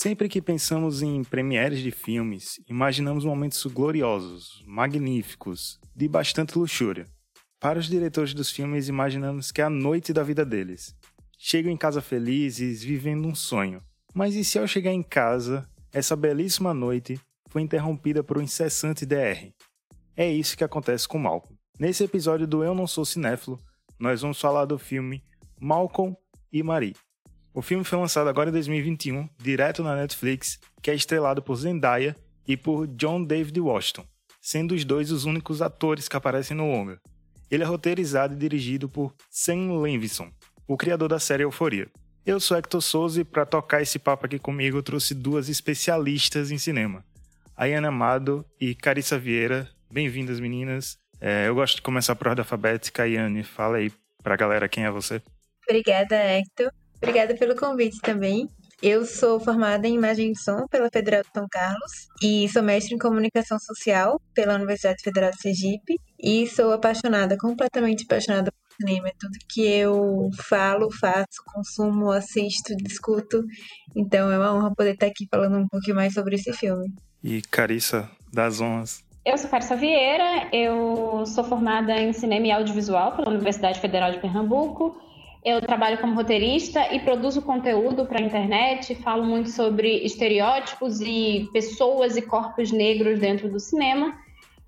Sempre que pensamos em premieres de filmes, imaginamos momentos gloriosos, magníficos, de bastante luxúria. Para os diretores dos filmes, imaginamos que é a noite da vida deles. Chegam em casa felizes, vivendo um sonho. Mas e se ao chegar em casa, essa belíssima noite foi interrompida por um incessante DR? É isso que acontece com Malcolm. Nesse episódio do Eu Não Sou Cinéfilo, nós vamos falar do filme Malcolm e Marie. O filme foi lançado agora em 2021, direto na Netflix, que é estrelado por Zendaya e por John David Washington, sendo os dois os únicos atores que aparecem no longa. Ele é roteirizado e dirigido por Sam Levinson, o criador da série Euforia. Eu sou Hector Souza e para tocar esse papo aqui comigo eu trouxe duas especialistas em cinema, Ayana Amado e Carissa Vieira. Bem-vindas, meninas. É, eu gosto de começar por ordem alfabética. Ayane, fala aí pra galera quem é você. Obrigada, Hector. Obrigada pelo convite também. Eu sou formada em Imagem de Som pela Federal de São Carlos e sou mestre em Comunicação Social pela Universidade Federal de Sergipe e sou apaixonada, completamente apaixonada por cinema. É tudo que eu falo, faço, consumo, assisto, discuto. Então é uma honra poder estar aqui falando um pouquinho mais sobre esse filme. E Carissa, das honras. Eu sou Carissa Vieira, eu sou formada em Cinema e Audiovisual pela Universidade Federal de Pernambuco eu trabalho como roteirista e produzo conteúdo para a internet, falo muito sobre estereótipos e pessoas e corpos negros dentro do cinema.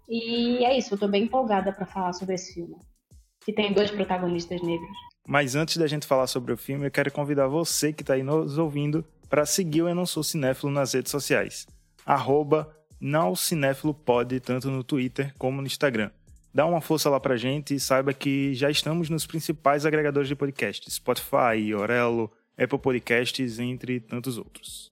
E é isso, eu estou bem empolgada para falar sobre esse filme, que tem dois protagonistas negros. Mas antes da gente falar sobre o filme, eu quero convidar você que está aí nos ouvindo para seguir o Eu Não Sou Cinéfilo nas redes sociais. Arroba Pode, tanto no Twitter como no Instagram. Dá uma força lá pra gente e saiba que já estamos nos principais agregadores de podcast: Spotify, Orelo, Apple Podcasts, entre tantos outros.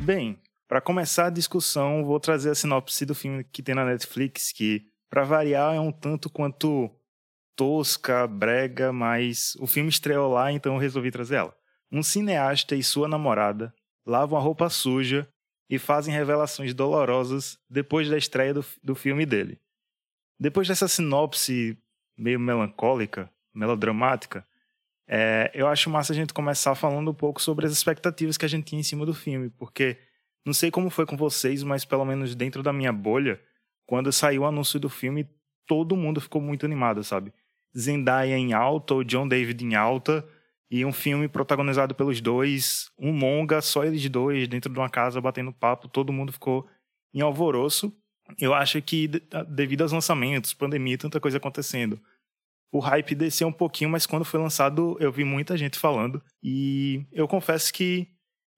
Bem, para começar a discussão, vou trazer a sinopse do filme que tem na Netflix, que, para variar, é um tanto quanto tosca, brega, mas o filme estreou lá, então eu resolvi trazer ela. Um cineasta e sua namorada lavam a roupa suja e fazem revelações dolorosas depois da estreia do, do filme dele. Depois dessa sinopse meio melancólica, melodramática, é, eu acho massa a gente começar falando um pouco sobre as expectativas que a gente tinha em cima do filme, porque não sei como foi com vocês, mas pelo menos dentro da minha bolha, quando saiu o anúncio do filme, todo mundo ficou muito animado, sabe? Zendaya em alta, o John David em alta, e um filme protagonizado pelos dois, um longa, só eles dois, dentro de uma casa batendo papo, todo mundo ficou em alvoroço. Eu acho que devido aos lançamentos, pandemia, tanta coisa acontecendo, o hype desceu um pouquinho, mas quando foi lançado eu vi muita gente falando, e eu confesso que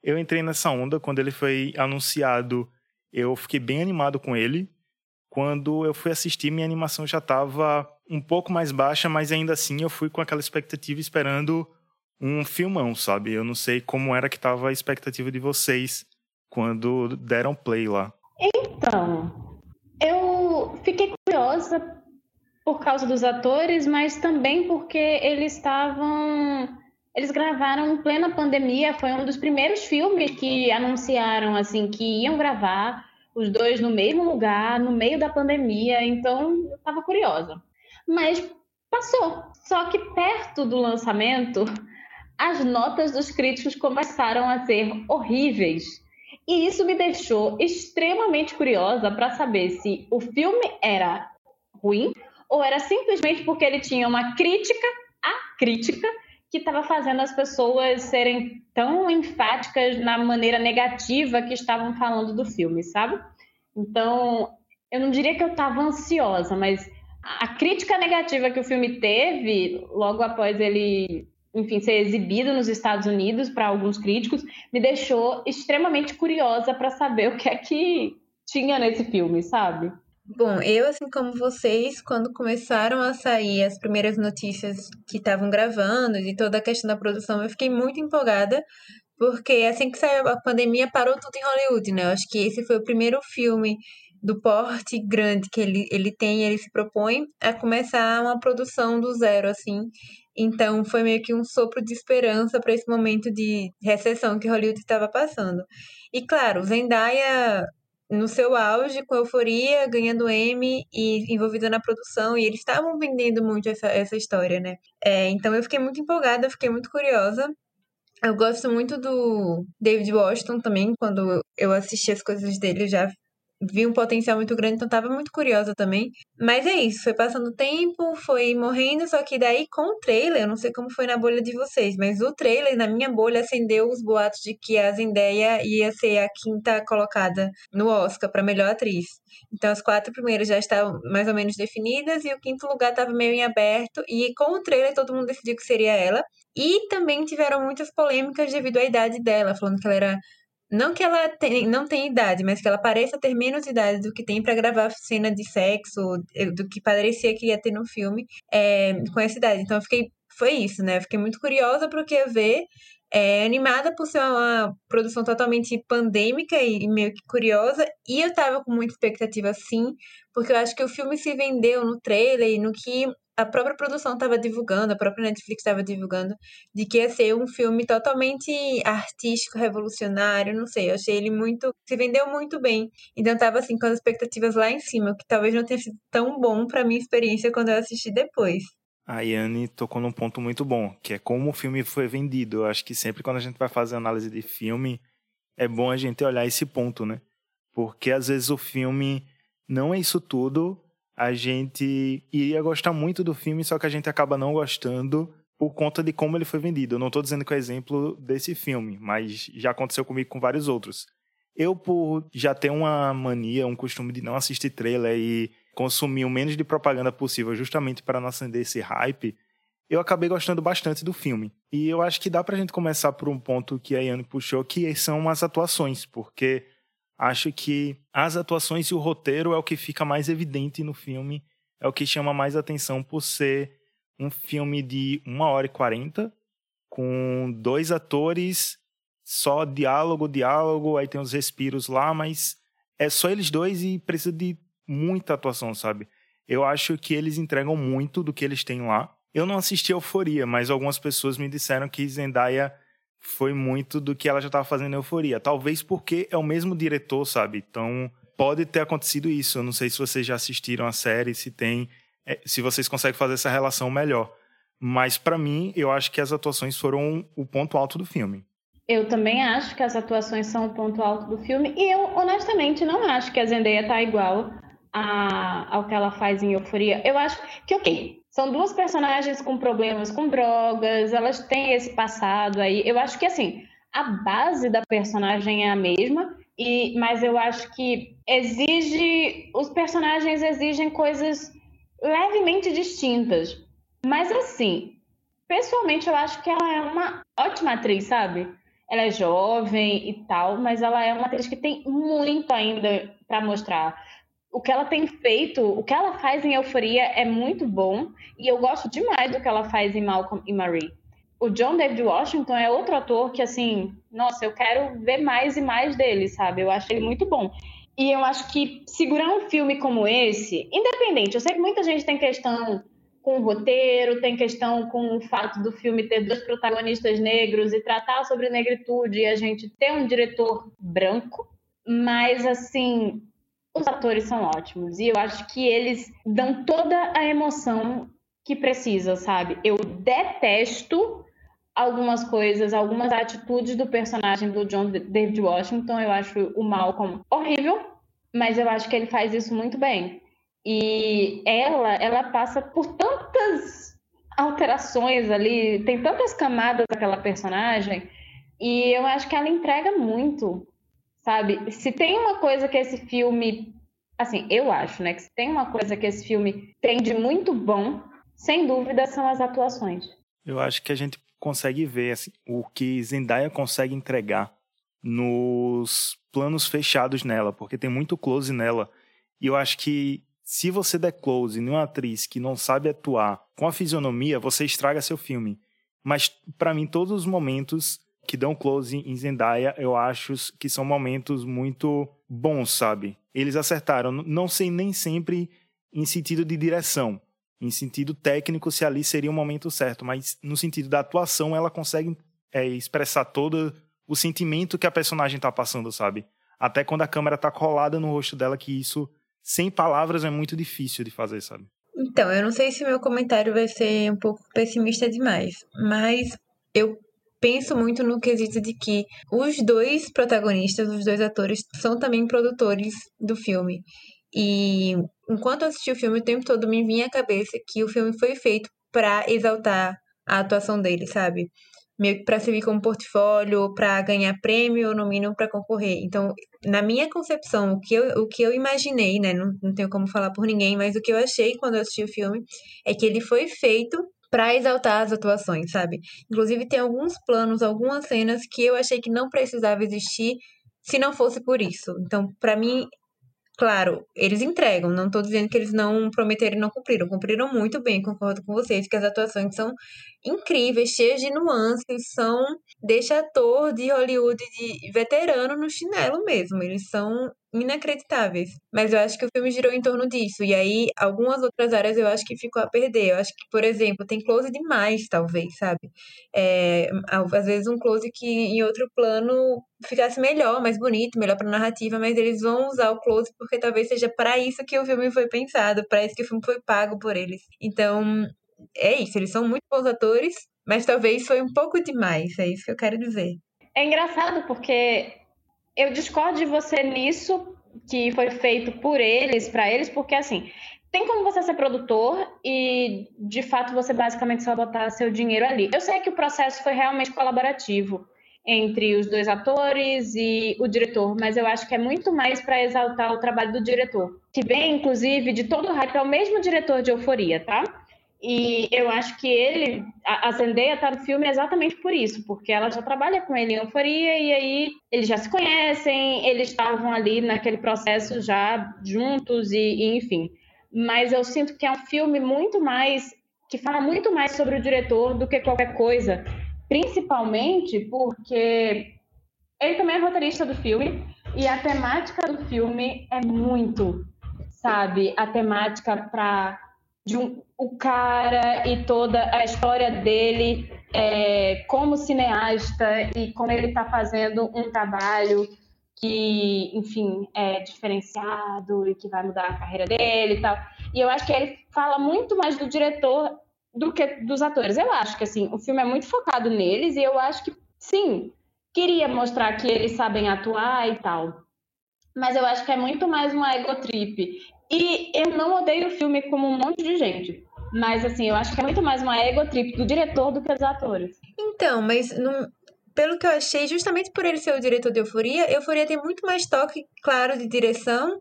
eu entrei nessa onda quando ele foi anunciado, eu fiquei bem animado com ele. Quando eu fui assistir, minha animação já estava um pouco mais baixa, mas ainda assim eu fui com aquela expectativa esperando um filmão, sabe? Eu não sei como era que estava a expectativa de vocês quando deram play lá. Então, eu fiquei curiosa por causa dos atores, mas também porque eles estavam eles gravaram em plena pandemia, foi um dos primeiros filmes que anunciaram assim que iam gravar os dois no mesmo lugar, no meio da pandemia, então eu estava curiosa mas passou. Só que perto do lançamento, as notas dos críticos começaram a ser horríveis. E isso me deixou extremamente curiosa para saber se o filme era ruim ou era simplesmente porque ele tinha uma crítica à crítica que estava fazendo as pessoas serem tão enfáticas na maneira negativa que estavam falando do filme, sabe? Então, eu não diria que eu estava ansiosa, mas a crítica negativa que o filme teve logo após ele, enfim, ser exibido nos Estados Unidos para alguns críticos, me deixou extremamente curiosa para saber o que é que tinha nesse filme, sabe? Bom, eu, assim como vocês, quando começaram a sair as primeiras notícias que estavam gravando e toda a questão da produção, eu fiquei muito empolgada, porque assim que saiu a pandemia, parou tudo em Hollywood, né? Eu acho que esse foi o primeiro filme do porte grande que ele, ele tem, ele se propõe a começar uma produção do zero, assim. Então, foi meio que um sopro de esperança para esse momento de recessão que Hollywood estava passando. E, claro, Zendaya no seu auge, com euforia, ganhando M e envolvida na produção, e eles estavam vendendo muito essa, essa história, né? É, então eu fiquei muito empolgada, fiquei muito curiosa. Eu gosto muito do David Washington também, quando eu assisti as coisas dele, já vi um potencial muito grande, então tava muito curiosa também. Mas é isso, foi passando tempo, foi morrendo, só que daí com o trailer, eu não sei como foi na bolha de vocês, mas o trailer na minha bolha acendeu os boatos de que a Zendaya ia ser a quinta colocada no Oscar para melhor atriz. Então as quatro primeiras já estavam mais ou menos definidas e o quinto lugar estava meio em aberto e com o trailer todo mundo decidiu que seria ela. E também tiveram muitas polêmicas devido à idade dela, falando que ela era não que ela tem, não tenha idade, mas que ela pareça ter menos idade do que tem para gravar cena de sexo, eh, do que parecia que ia ter no filme é, com essa idade. Então eu fiquei. Foi isso, né? Eu fiquei muito curiosa para o que ia ver. É, animada por ser uma produção totalmente pandêmica e meio que curiosa, e eu tava com muita expectativa sim, porque eu acho que o filme se vendeu no trailer e no que a própria produção estava divulgando, a própria Netflix estava divulgando, de que ia ser um filme totalmente artístico, revolucionário, não sei, eu achei ele muito, se vendeu muito bem. Então tava assim com as expectativas lá em cima, que talvez não tenha sido tão bom para minha experiência quando eu assisti depois. A Yane tocou num ponto muito bom, que é como o filme foi vendido. Eu acho que sempre quando a gente vai fazer análise de filme, é bom a gente olhar esse ponto, né? Porque às vezes o filme não é isso tudo, a gente iria gostar muito do filme, só que a gente acaba não gostando por conta de como ele foi vendido. Eu não estou dizendo que é exemplo desse filme, mas já aconteceu comigo com vários outros. Eu, por já ter uma mania, um costume de não assistir trailer e consumir o menos de propaganda possível justamente para não acender esse hype, eu acabei gostando bastante do filme. E eu acho que dá pra gente começar por um ponto que a Yane puxou, que são as atuações, porque acho que as atuações e o roteiro é o que fica mais evidente no filme, é o que chama mais atenção por ser um filme de 1 hora e 40, com dois atores, só diálogo, diálogo, aí tem os respiros lá, mas é só eles dois e precisa de muita atuação, sabe? Eu acho que eles entregam muito do que eles têm lá. Eu não assisti Euforia, mas algumas pessoas me disseram que Zendaya foi muito do que ela já estava fazendo em Euforia. Talvez porque é o mesmo diretor, sabe? Então, pode ter acontecido isso. Eu não sei se vocês já assistiram a série, se tem, é, se vocês conseguem fazer essa relação melhor. Mas para mim, eu acho que as atuações foram o ponto alto do filme. Eu também acho que as atuações são o ponto alto do filme e eu honestamente não acho que a Zendaya tá igual a, ao que ela faz em Euforia. Eu acho que ok, são duas personagens com problemas com drogas, elas têm esse passado aí. Eu acho que assim, a base da personagem é a mesma, e mas eu acho que exige os personagens exigem coisas levemente distintas. Mas assim, pessoalmente eu acho que ela é uma ótima atriz, sabe? Ela é jovem e tal, mas ela é uma atriz que tem muito ainda para mostrar o que ela tem feito, o que ela faz em Euforia é muito bom e eu gosto demais do que ela faz em Malcolm e Marie. O John David Washington é outro ator que, assim, nossa, eu quero ver mais e mais dele, sabe? Eu acho ele muito bom. E eu acho que segurar um filme como esse, independente, eu sei que muita gente tem questão com o roteiro, tem questão com o fato do filme ter dois protagonistas negros e tratar sobre negritude e a gente ter um diretor branco, mas assim, os atores são ótimos e eu acho que eles dão toda a emoção que precisa, sabe? Eu detesto algumas coisas, algumas atitudes do personagem do John David Washington. Eu acho o Malcolm horrível, mas eu acho que ele faz isso muito bem. E ela, ela passa por tantas alterações ali, tem tantas camadas aquela personagem, e eu acho que ela entrega muito sabe? Se tem uma coisa que esse filme, assim, eu acho, né, que se tem uma coisa que esse filme tem de muito bom, sem dúvida são as atuações. Eu acho que a gente consegue ver assim, o que Zendaya consegue entregar nos planos fechados nela, porque tem muito close nela. E eu acho que se você der close em uma atriz que não sabe atuar com a fisionomia, você estraga seu filme. Mas para mim todos os momentos que dão close em Zendaya, eu acho que são momentos muito bons, sabe? Eles acertaram, não sei nem sempre em sentido de direção, em sentido técnico se ali seria o momento certo, mas no sentido da atuação ela consegue é, expressar todo o sentimento que a personagem está passando, sabe? até quando a câmera tá colada no rosto dela, que isso, sem palavras, é muito difícil de fazer, sabe? Então, eu não sei se meu comentário vai ser um pouco pessimista demais, mas eu penso muito no quesito de que os dois protagonistas, os dois atores, são também produtores do filme. E enquanto eu assisti o filme, o tempo todo me vinha à cabeça que o filme foi feito para exaltar a atuação dele, sabe? Meio que para servir como portfólio, para ganhar prêmio ou no mínimo para concorrer. Então, na minha concepção, o que eu, o que eu imaginei, né? Não, não tenho como falar por ninguém, mas o que eu achei quando eu assisti o filme é que ele foi feito para exaltar as atuações, sabe? Inclusive tem alguns planos, algumas cenas que eu achei que não precisava existir se não fosse por isso. Então, para mim, Claro, eles entregam, não estou dizendo que eles não prometeram e não cumpriram. Cumpriram muito bem, concordo com vocês, que as atuações são incríveis, cheias de nuances, são deixa ator de Hollywood de veterano no chinelo mesmo. Eles são inacreditáveis. Mas eu acho que o filme girou em torno disso. E aí, algumas outras áreas eu acho que ficou a perder. Eu acho que, por exemplo, tem close demais, talvez, sabe? É, às vezes um close que em outro plano ficasse melhor, mais bonito, melhor para narrativa, mas eles vão usar o close porque talvez seja para isso que o filme foi pensado, para isso que o filme foi pago por eles. Então, é isso, eles são muito bons atores, mas talvez foi um pouco demais, é isso que eu quero dizer. É engraçado porque eu discordo de você nisso, que foi feito por eles, para eles, porque assim, tem como você ser produtor e de fato você basicamente só botar seu dinheiro ali. Eu sei que o processo foi realmente colaborativo entre os dois atores e o diretor, mas eu acho que é muito mais para exaltar o trabalho do diretor, que vem inclusive de todo o hype, é o mesmo diretor de Euforia, tá? E eu acho que ele, a Zendaya tá no filme exatamente por isso, porque ela já trabalha com ele em Euforia e aí eles já se conhecem, eles estavam ali naquele processo já juntos e, e enfim. Mas eu sinto que é um filme muito mais que fala muito mais sobre o diretor do que qualquer coisa, principalmente porque ele também é roteirista do filme e a temática do filme é muito, sabe, a temática para de um, o cara e toda a história dele é, como cineasta e como ele está fazendo um trabalho que, enfim, é diferenciado e que vai mudar a carreira dele e tal. E eu acho que ele fala muito mais do diretor do que dos atores. Eu acho que, assim, o filme é muito focado neles e eu acho que, sim, queria mostrar que eles sabem atuar e tal. Mas eu acho que é muito mais uma ego trip. E eu não odeio o filme como um monte de gente. Mas, assim, eu acho que é muito mais uma ego trip do diretor do que dos atores. Então, mas não, pelo que eu achei, justamente por ele ser o diretor de Euforia, Euforia tem muito mais toque, claro, de direção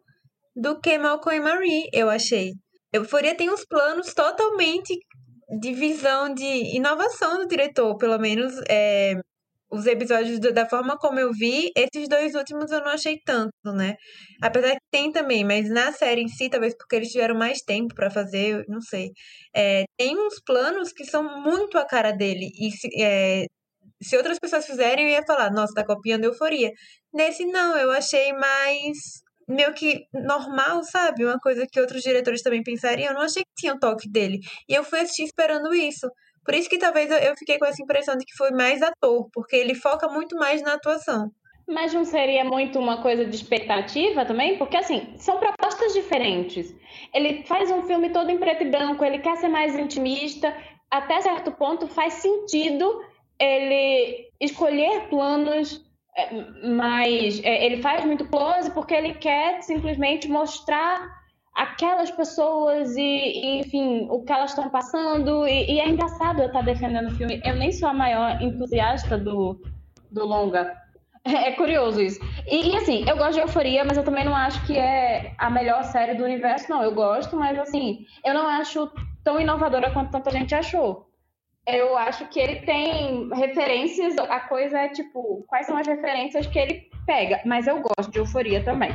do que Malcolm e Marie, eu achei. Euforia tem uns planos totalmente de visão de inovação do diretor, pelo menos é, os episódios da forma como eu vi, esses dois últimos eu não achei tanto, né? Apesar que tem também, mas na série em si, talvez porque eles tiveram mais tempo para fazer, não sei. É, tem uns planos que são muito a cara dele. E se, é, se outras pessoas fizerem, eu ia falar, nossa, tá copiando euforia. Nesse não, eu achei mais meio que normal, sabe? Uma coisa que outros diretores também pensariam. Eu não achei que tinha o toque dele. E eu fui assistir esperando isso. Por isso que talvez eu fiquei com essa impressão de que foi mais ator, porque ele foca muito mais na atuação. Mas não seria muito uma coisa de expectativa também? Porque, assim, são propostas diferentes. Ele faz um filme todo em preto e branco, ele quer ser mais intimista. Até certo ponto faz sentido ele escolher planos é, mais. É, ele faz muito close porque ele quer simplesmente mostrar aquelas pessoas e, e, enfim, o que elas estão passando. E, e, é engraçado eu estar defendendo o filme. Eu nem sou a maior entusiasta do, do longa. É, é curioso isso. E, e, assim, eu gosto de Euforia, mas eu também não acho que é a melhor série do universo, não. Eu gosto, mas assim, eu não acho tão inovadora quanto tanta gente achou. Eu acho que ele tem referências, a coisa é tipo, quais são as referências que ele pega, mas eu gosto de Euforia também.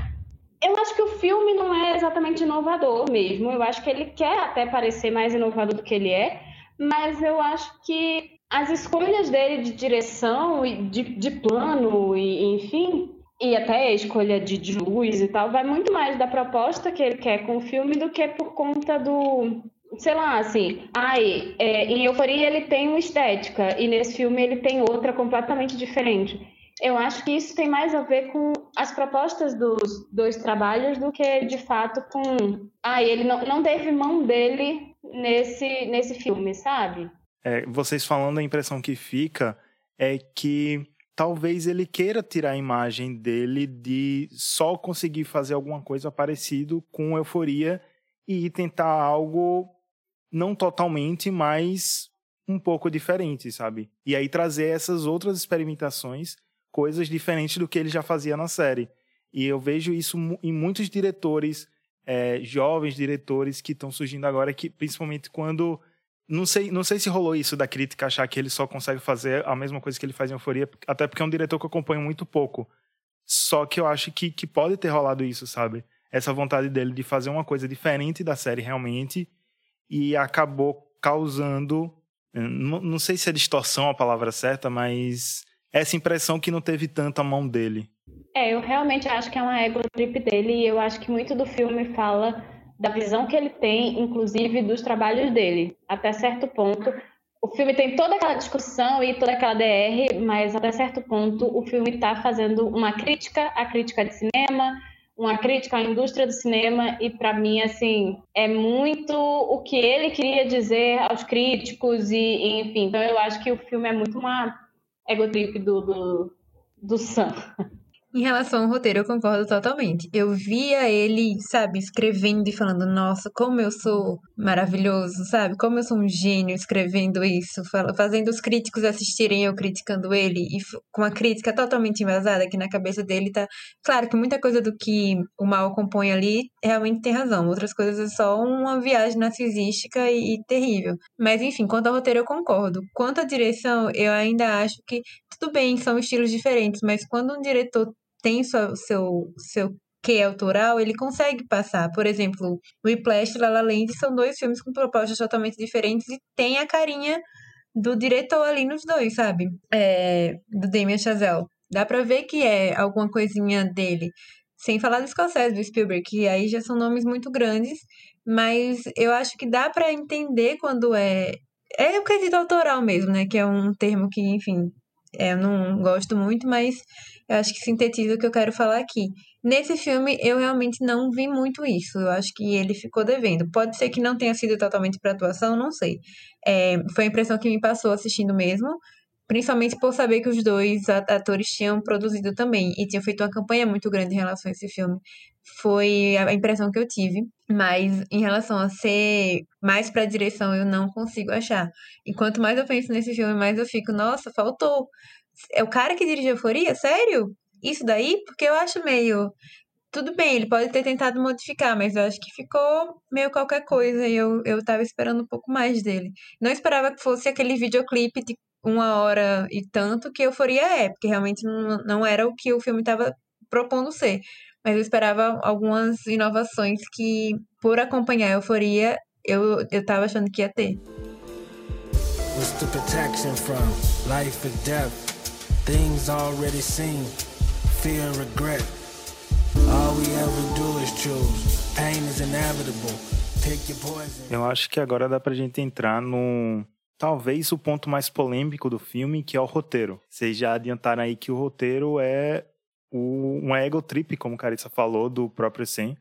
Eu acho que o filme não é exatamente inovador mesmo. Eu acho que ele quer até parecer mais inovador do que ele é, mas eu acho que as escolhas dele de direção e de, de plano e enfim e até a escolha de, de luz e tal vai muito mais da proposta que ele quer com o filme do que por conta do sei lá, assim, ai, é, em Euforia ele tem uma estética e nesse filme ele tem outra completamente diferente. Eu acho que isso tem mais a ver com as propostas dos dois trabalhos do que, de fato, com. Ah, ele não, não teve mão dele nesse, nesse filme, sabe? É, vocês falando, a impressão que fica é que talvez ele queira tirar a imagem dele de só conseguir fazer alguma coisa parecido com euforia e tentar algo não totalmente, mas um pouco diferente, sabe? E aí trazer essas outras experimentações, coisas diferentes do que ele já fazia na série. E eu vejo isso em muitos diretores, é, jovens diretores que estão surgindo agora, que principalmente quando não sei, não sei se rolou isso da crítica achar que ele só consegue fazer a mesma coisa que ele faz em Euforia, até porque é um diretor que eu acompanho muito pouco. Só que eu acho que, que pode ter rolado isso, sabe? essa vontade dele de fazer uma coisa diferente da série realmente e acabou causando não, não sei se é distorção a palavra certa, mas essa impressão que não teve tanta mão dele. É, eu realmente acho que é uma ego trip dele e eu acho que muito do filme fala da visão que ele tem, inclusive dos trabalhos dele, até certo ponto. O filme tem toda aquela discussão e toda aquela DR, mas até certo ponto o filme está fazendo uma crítica à crítica de cinema, uma crítica à indústria do cinema e para mim assim é muito o que ele queria dizer aos críticos e, e enfim então eu acho que o filme é muito uma egotrip do, do, do Sam Em relação ao roteiro, eu concordo totalmente. Eu via ele, sabe, escrevendo e falando, nossa, como eu sou maravilhoso, sabe? Como eu sou um gênio escrevendo isso, fazendo os críticos assistirem eu criticando ele, e com a crítica totalmente embasada, que na cabeça dele tá. Claro que muita coisa do que o mal compõe ali realmente tem razão, outras coisas é só uma viagem narcisística e, e terrível. Mas enfim, quanto ao roteiro, eu concordo. Quanto à direção, eu ainda acho que tudo bem, são estilos diferentes, mas quando um diretor tem sua, seu, seu que autoral, ele consegue passar. Por exemplo, Whiplash e La La Land são dois filmes com propostas totalmente diferentes e tem a carinha do diretor ali nos dois, sabe? É, do Damien Chazelle. Dá pra ver que é alguma coisinha dele. Sem falar do Scorsese, do Spielberg, que aí já são nomes muito grandes, mas eu acho que dá para entender quando é... É o quesito autoral mesmo, né? Que é um termo que, enfim, é, eu não gosto muito, mas eu acho que sintetiza o que eu quero falar aqui. Nesse filme, eu realmente não vi muito isso. Eu acho que ele ficou devendo. Pode ser que não tenha sido totalmente para atuação, não sei. É, foi a impressão que me passou assistindo mesmo. Principalmente por saber que os dois atores tinham produzido também e tinham feito uma campanha muito grande em relação a esse filme. Foi a impressão que eu tive. Mas em relação a ser mais para direção, eu não consigo achar. E quanto mais eu penso nesse filme, mais eu fico, nossa, faltou é o cara que dirige Euforia? Sério? Isso daí? Porque eu acho meio. Tudo bem, ele pode ter tentado modificar, mas eu acho que ficou meio qualquer coisa e eu, eu tava esperando um pouco mais dele. Não esperava que fosse aquele videoclipe de uma hora e tanto que Euforia é, porque realmente não, não era o que o filme estava propondo ser. Mas eu esperava algumas inovações que, por acompanhar Euforia, eu, eu tava achando que ia ter. What's the protection from life or death? Things already seen, fear and regret. All we ever do is choose. Pain is inevitable. Your poison. Eu acho que agora dá pra gente entrar no talvez o ponto mais polêmico do filme, que é o roteiro. Vocês já adiantaram aí que o roteiro é o, um ego trip, como o Carissa falou, do próprio Sam.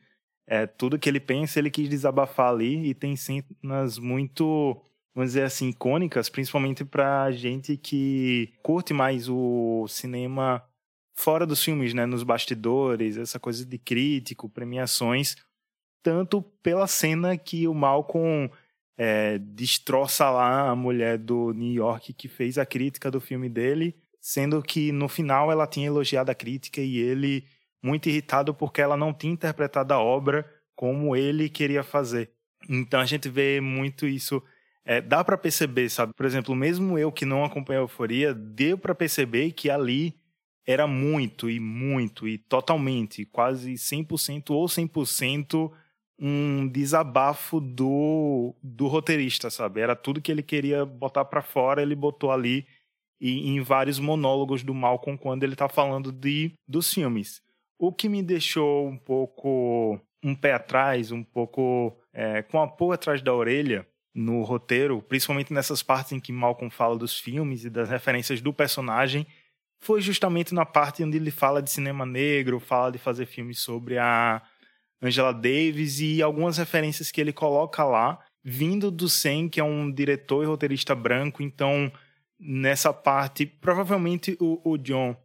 É, tudo que ele pensa, ele quis desabafar ali e tem cenas muito vamos dizer assim, icônicas, principalmente pra gente que curte mais o cinema fora dos filmes, né, nos bastidores, essa coisa de crítico, premiações, tanto pela cena que o Malcolm é, destroça lá a mulher do New York que fez a crítica do filme dele, sendo que no final ela tinha elogiado a crítica e ele muito irritado porque ela não tinha interpretado a obra como ele queria fazer. Então a gente vê muito isso é, dá para perceber, sabe? Por exemplo, mesmo eu que não acompanho a euforia, deu para perceber que ali era muito e muito e totalmente, quase 100% ou 100% um desabafo do, do roteirista, sabe? Era tudo que ele queria botar para fora, ele botou ali e em vários monólogos do Malcolm quando ele tá falando de dos filmes. O que me deixou um pouco um pé atrás, um pouco é, com a pulga atrás da orelha, no roteiro, principalmente nessas partes em que Malcolm fala dos filmes e das referências do personagem, foi justamente na parte onde ele fala de cinema negro, fala de fazer filmes sobre a Angela Davis e algumas referências que ele coloca lá, vindo do Sen, que é um diretor e roteirista branco. Então, nessa parte, provavelmente o, o John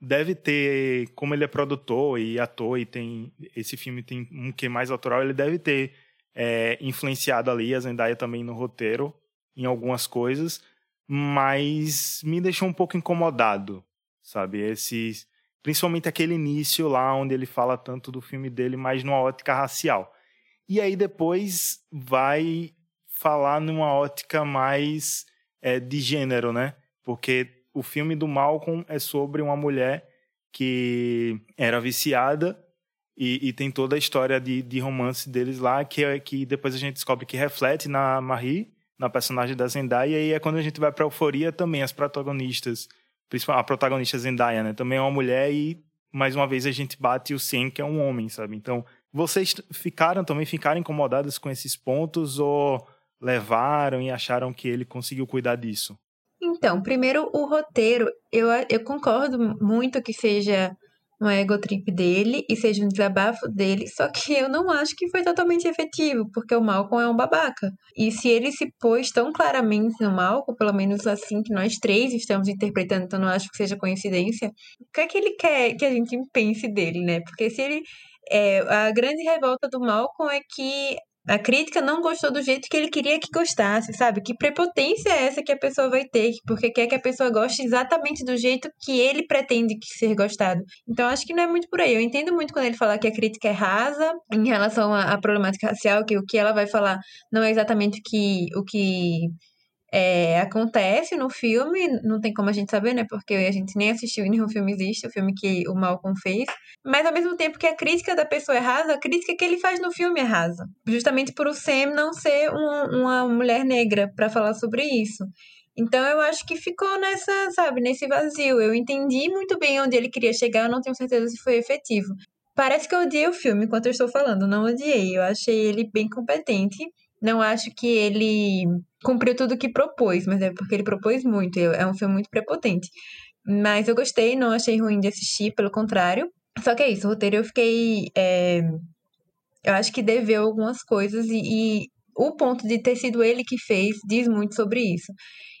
deve ter, como ele é produtor e ator e tem esse filme tem um que mais autoral, ele deve ter é, influenciado ali a Zendaya também no roteiro em algumas coisas, mas me deixou um pouco incomodado, sabe? Esses, principalmente aquele início lá onde ele fala tanto do filme dele, mas numa ótica racial. E aí depois vai falar numa ótica mais é, de gênero, né? Porque o filme do Malcolm é sobre uma mulher que era viciada e, e tem toda a história de, de romance deles lá, que, é, que depois a gente descobre que reflete na Marie, na personagem da Zendaya, e é quando a gente vai pra Euforia também, as protagonistas, principalmente a protagonista Zendaya, né? Também é uma mulher e, mais uma vez, a gente bate o Sen, que é um homem, sabe? Então, vocês ficaram também, ficaram incomodados com esses pontos ou levaram e acharam que ele conseguiu cuidar disso? Então, primeiro o roteiro, eu, eu concordo muito que seja um ego trip dele e seja um desabafo dele, só que eu não acho que foi totalmente efetivo, porque o Malcolm é um babaca. E se ele se pôs tão claramente no Malcolm, pelo menos assim que nós três estamos interpretando, então não acho que seja coincidência, o que é que ele quer que a gente pense dele, né? Porque se ele. É, a grande revolta do Malcolm é que a crítica não gostou do jeito que ele queria que gostasse, sabe? Que prepotência é essa que a pessoa vai ter? Porque quer que a pessoa goste exatamente do jeito que ele pretende que ser gostado. Então, acho que não é muito por aí. Eu entendo muito quando ele fala que a crítica é rasa em relação à, problemática racial, que o que ela vai falar não é exatamente o que, o que é, acontece no filme, não tem como a gente saber, né? Porque a gente nem assistiu e nenhum filme existe, o filme que o Malcolm fez. Mas ao mesmo tempo que a crítica da pessoa é rasa, a crítica que ele faz no filme é rasa. Justamente por o Sam não ser um, uma mulher negra para falar sobre isso. Então eu acho que ficou nessa, sabe, nesse vazio. Eu entendi muito bem onde ele queria chegar, eu não tenho certeza se foi efetivo. Parece que eu odiei o filme enquanto eu estou falando, não odiei. Eu achei ele bem competente. Não acho que ele cumpriu tudo o que propôs, mas é porque ele propôs muito. É um filme muito prepotente. Mas eu gostei, não achei ruim de assistir, pelo contrário. Só que é isso, o roteiro eu fiquei. É... Eu acho que deveu algumas coisas e, e o ponto de ter sido ele que fez diz muito sobre isso.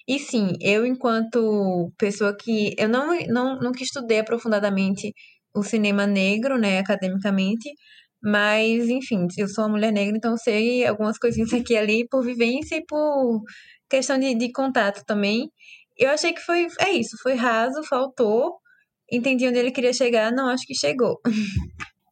E sim, eu, enquanto pessoa que. Eu não, não, nunca estudei aprofundadamente o cinema negro, né, academicamente, mas, enfim, eu sou uma mulher negra, então sei algumas coisinhas aqui e ali por vivência e por questão de, de contato também. Eu achei que foi, é isso, foi raso, faltou. Entendi onde ele queria chegar, não acho que chegou.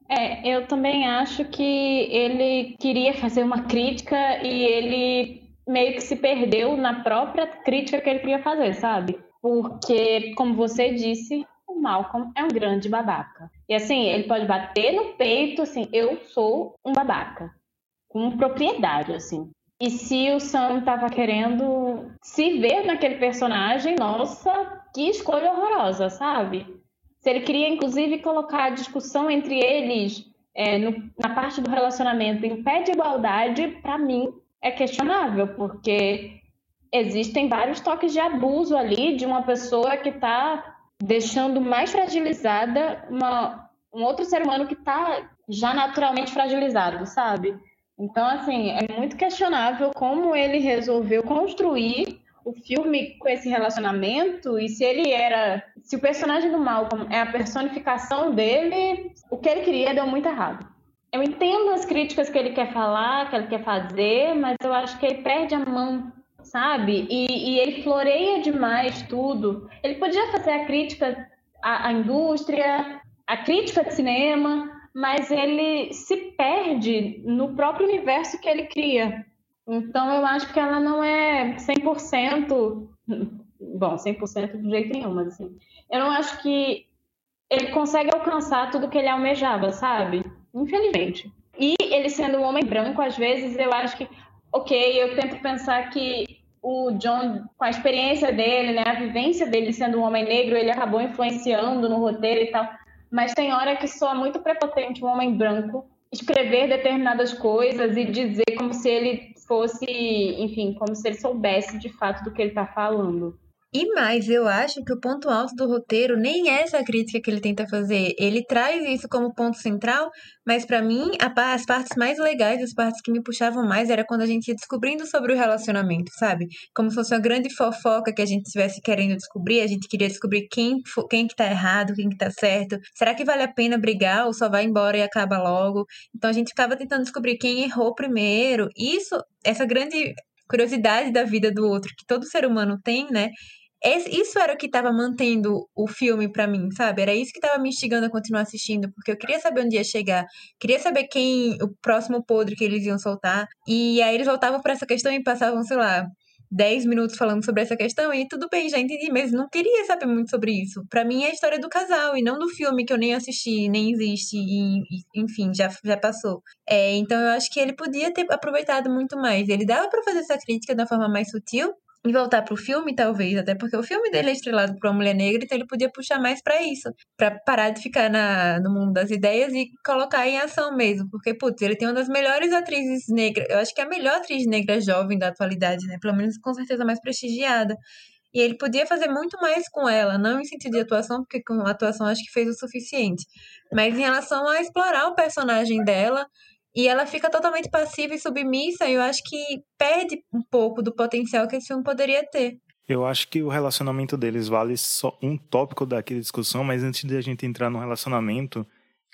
É, eu também acho que ele queria fazer uma crítica e ele meio que se perdeu na própria crítica que ele queria fazer, sabe? Porque, como você disse, o Malcolm é um grande babaca. E assim, ele pode bater no peito, assim, eu sou um babaca. Com propriedade, assim. E se o Sam tava querendo se ver naquele personagem, nossa, que escolha horrorosa, sabe? Se ele queria, inclusive, colocar a discussão entre eles é, no, na parte do relacionamento em pé de igualdade, para mim é questionável, porque existem vários toques de abuso ali de uma pessoa que está deixando mais fragilizada uma, um outro ser humano que está já naturalmente fragilizado, sabe? Então, assim, é muito questionável como ele resolveu construir o filme com esse relacionamento e se ele era. Se o personagem do Malcolm é a personificação dele, o que ele queria deu muito errado. Eu entendo as críticas que ele quer falar, que ele quer fazer, mas eu acho que ele perde a mão sabe? E, e, ele floreia demais tudo. Ele podia fazer a crítica à, à, indústria, a crítica de cinema, mas ele se perde no próprio universo que ele cria. Então eu acho que ela não é 100%. Bom, 100% de jeito nenhum, mas assim. Eu não acho que ele consegue alcançar tudo que ele almejava, sabe? Infelizmente. E ele sendo um homem branco, às vezes, eu acho que ok, eu tento pensar que o John, com a experiência dele, né, a vivência dele sendo um homem negro, ele acabou influenciando no roteiro e tal. Mas tem hora que soa muito prepotente um homem branco escrever determinadas coisas e dizer como se ele fosse, enfim, como se ele soubesse de fato do que ele está falando. E mais, eu acho que o ponto alto do roteiro nem é essa crítica que ele tenta fazer. Ele traz isso como ponto central, mas para mim, a, as partes mais legais, as partes que me puxavam mais, era quando a gente ia descobrindo sobre o relacionamento, sabe? Como se fosse uma grande fofoca que a gente estivesse querendo descobrir. A gente queria descobrir quem, quem que tá errado, quem que tá certo. Será que vale a pena brigar ou só vai embora e acaba logo? Então a gente ficava tentando descobrir quem errou primeiro. Isso, essa grande curiosidade da vida do outro que todo ser humano tem, né? Isso era o que estava mantendo o filme para mim, sabe? Era isso que estava me instigando a continuar assistindo, porque eu queria saber onde ia chegar, queria saber quem, o próximo podre que eles iam soltar. E aí eles voltavam para essa questão e passavam, sei lá, 10 minutos falando sobre essa questão e tudo bem, já entendi, mas não queria saber muito sobre isso. Para mim é a história do casal e não do filme que eu nem assisti, nem existe, e, enfim, já, já passou. É, então eu acho que ele podia ter aproveitado muito mais. Ele dava para fazer essa crítica da forma mais sutil, e voltar pro filme, talvez, até porque o filme dele é estrelado por uma mulher negra, então ele podia puxar mais para isso, para parar de ficar na, no mundo das ideias e colocar em ação mesmo, porque, putz, ele tem uma das melhores atrizes negras, eu acho que é a melhor atriz negra jovem da atualidade, né, pelo menos com certeza mais prestigiada, e ele podia fazer muito mais com ela, não em sentido de atuação, porque com atuação acho que fez o suficiente, mas em relação a explorar o personagem dela, e ela fica totalmente passiva e submissa, e eu acho que perde um pouco do potencial que esse filme poderia ter. Eu acho que o relacionamento deles vale só um tópico daquela discussão, mas antes de a gente entrar no relacionamento,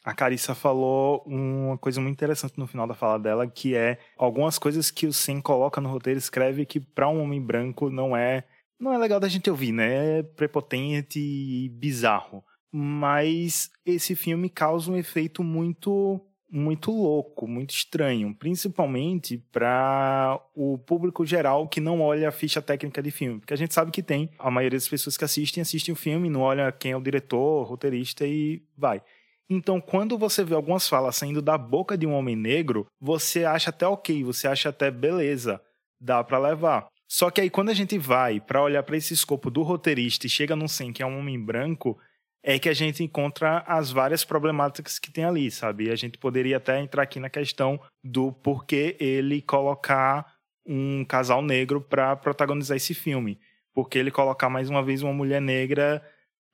a Carissa falou uma coisa muito interessante no final da fala dela, que é algumas coisas que o Sen coloca no roteiro, escreve que para um homem branco não é não é legal da gente ouvir, né? É prepotente e bizarro. Mas esse filme causa um efeito muito muito louco, muito estranho, principalmente para o público geral que não olha a ficha técnica de filme, porque a gente sabe que tem a maioria das pessoas que assistem assistem o filme, não olha quem é o diretor, roteirista e vai. Então, quando você vê algumas falas saindo da boca de um homem negro, você acha até ok, você acha até beleza, dá para levar. Só que aí quando a gente vai para olhar para esse escopo do roteirista e chega num sem que é um homem branco, é que a gente encontra as várias problemáticas que tem ali, sabe? E a gente poderia até entrar aqui na questão do porquê ele colocar um casal negro para protagonizar esse filme. Porque ele colocar mais uma vez uma mulher negra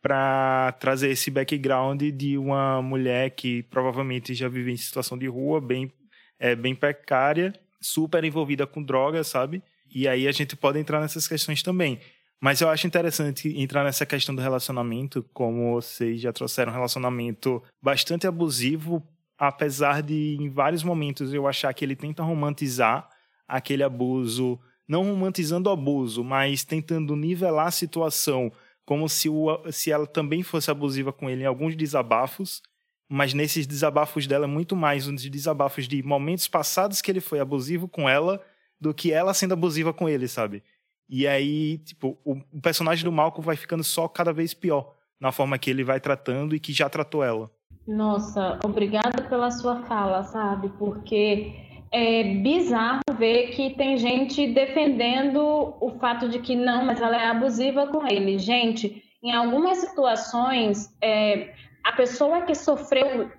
para trazer esse background de uma mulher que provavelmente já vive em situação de rua, bem, é, bem precária, super envolvida com drogas, sabe? E aí a gente pode entrar nessas questões também. Mas eu acho interessante entrar nessa questão do relacionamento, como vocês já trouxeram um relacionamento bastante abusivo, apesar de em vários momentos eu achar que ele tenta romantizar aquele abuso, não romantizando o abuso, mas tentando nivelar a situação como se, o, se ela também fosse abusiva com ele em alguns desabafos, mas nesses desabafos dela é muito mais uns desabafos de momentos passados que ele foi abusivo com ela do que ela sendo abusiva com ele, sabe? E aí, tipo, o, o personagem do Malcolm vai ficando só cada vez pior na forma que ele vai tratando e que já tratou ela. Nossa, obrigada pela sua fala, sabe? Porque é bizarro ver que tem gente defendendo o fato de que não, mas ela é abusiva com ele. Gente, em algumas situações, é, a pessoa que sofreu,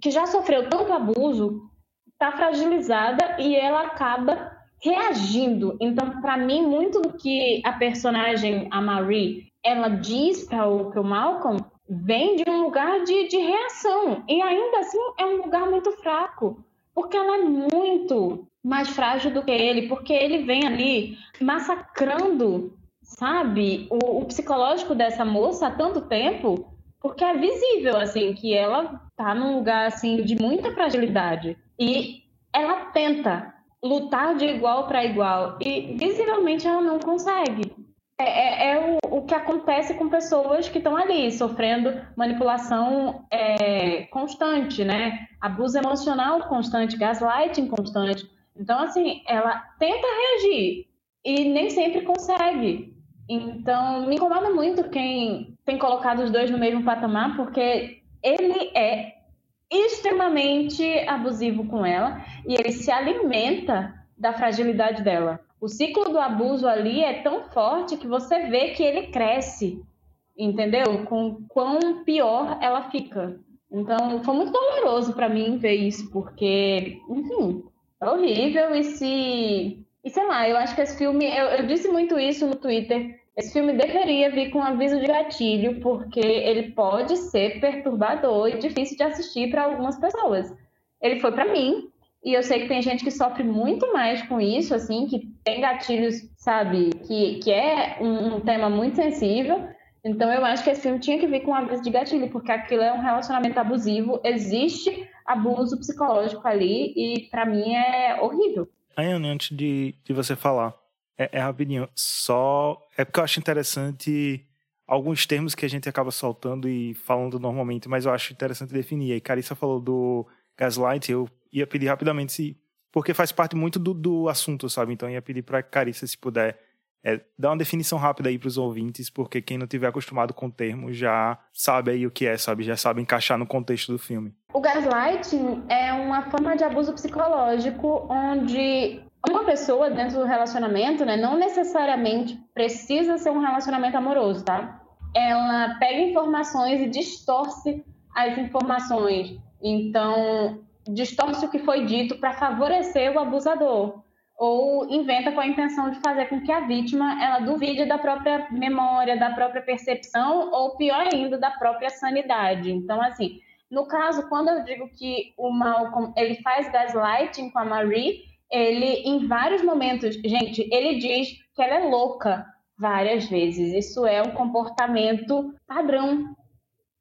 que já sofreu tanto abuso, está fragilizada e ela acaba reagindo. Então, para mim, muito do que a personagem, a Marie, ela diz para o, Malcolm vem de um lugar de, de reação. E ainda assim é um lugar muito fraco. Porque ela é muito mais frágil do que ele, porque ele vem ali massacrando, sabe, o, o psicológico dessa moça há tanto tempo, porque é visível, assim, que ela tá num lugar, assim, de muita fragilidade. E ela tenta lutar de igual para igual e visivelmente ela não consegue. É, é, é o, o, que acontece com pessoas que estão ali sofrendo manipulação é, constante, né? Abuso emocional constante, gaslighting constante. Então, assim, ela tenta reagir e nem sempre consegue. Então, me incomoda muito quem tem colocado os dois no mesmo patamar, porque ele é extremamente abusivo com ela e ele se alimenta da fragilidade dela. O ciclo do abuso ali é tão forte que você vê que ele cresce, entendeu? Com quão pior ela fica. Então, foi muito doloroso para mim ver isso, porque, enfim, é horrível e se. E sei lá, eu acho que esse filme. Eu, eu disse muito isso no Twitter. Esse filme deveria vir com aviso de gatilho, porque ele pode ser perturbador e difícil de assistir para algumas pessoas. Ele foi para mim, e eu sei que tem gente que sofre muito mais com isso, assim, que tem gatilhos, sabe, que, que é um, um tema muito sensível. Então eu acho que esse filme tinha que vir com um aviso de gatilho, porque aquilo é um relacionamento abusivo, existe abuso psicológico ali, e para mim é horrível. Ayane, antes de, de você falar, é, é rapidinho, só. É porque eu acho interessante alguns termos que a gente acaba soltando e falando normalmente, mas eu acho interessante definir. Aí Carissa falou do gaslight, eu ia pedir rapidamente se. Porque faz parte muito do, do assunto, sabe? Então eu ia pedir para Carissa, se puder, é, dar uma definição rápida aí para os ouvintes, porque quem não tiver acostumado com o termo já sabe aí o que é, sabe? Já sabe encaixar no contexto do filme. O gaslighting é uma forma de abuso psicológico onde uma pessoa dentro do relacionamento, né, não necessariamente precisa ser um relacionamento amoroso, tá? Ela pega informações e distorce as informações. Então, distorce o que foi dito para favorecer o abusador ou inventa com a intenção de fazer com que a vítima ela duvide da própria memória, da própria percepção ou pior ainda da própria sanidade. Então assim, no caso quando eu digo que o Malcolm ele faz gaslighting com a Marie, ele em vários momentos, gente, ele diz que ela é louca várias vezes. Isso é um comportamento padrão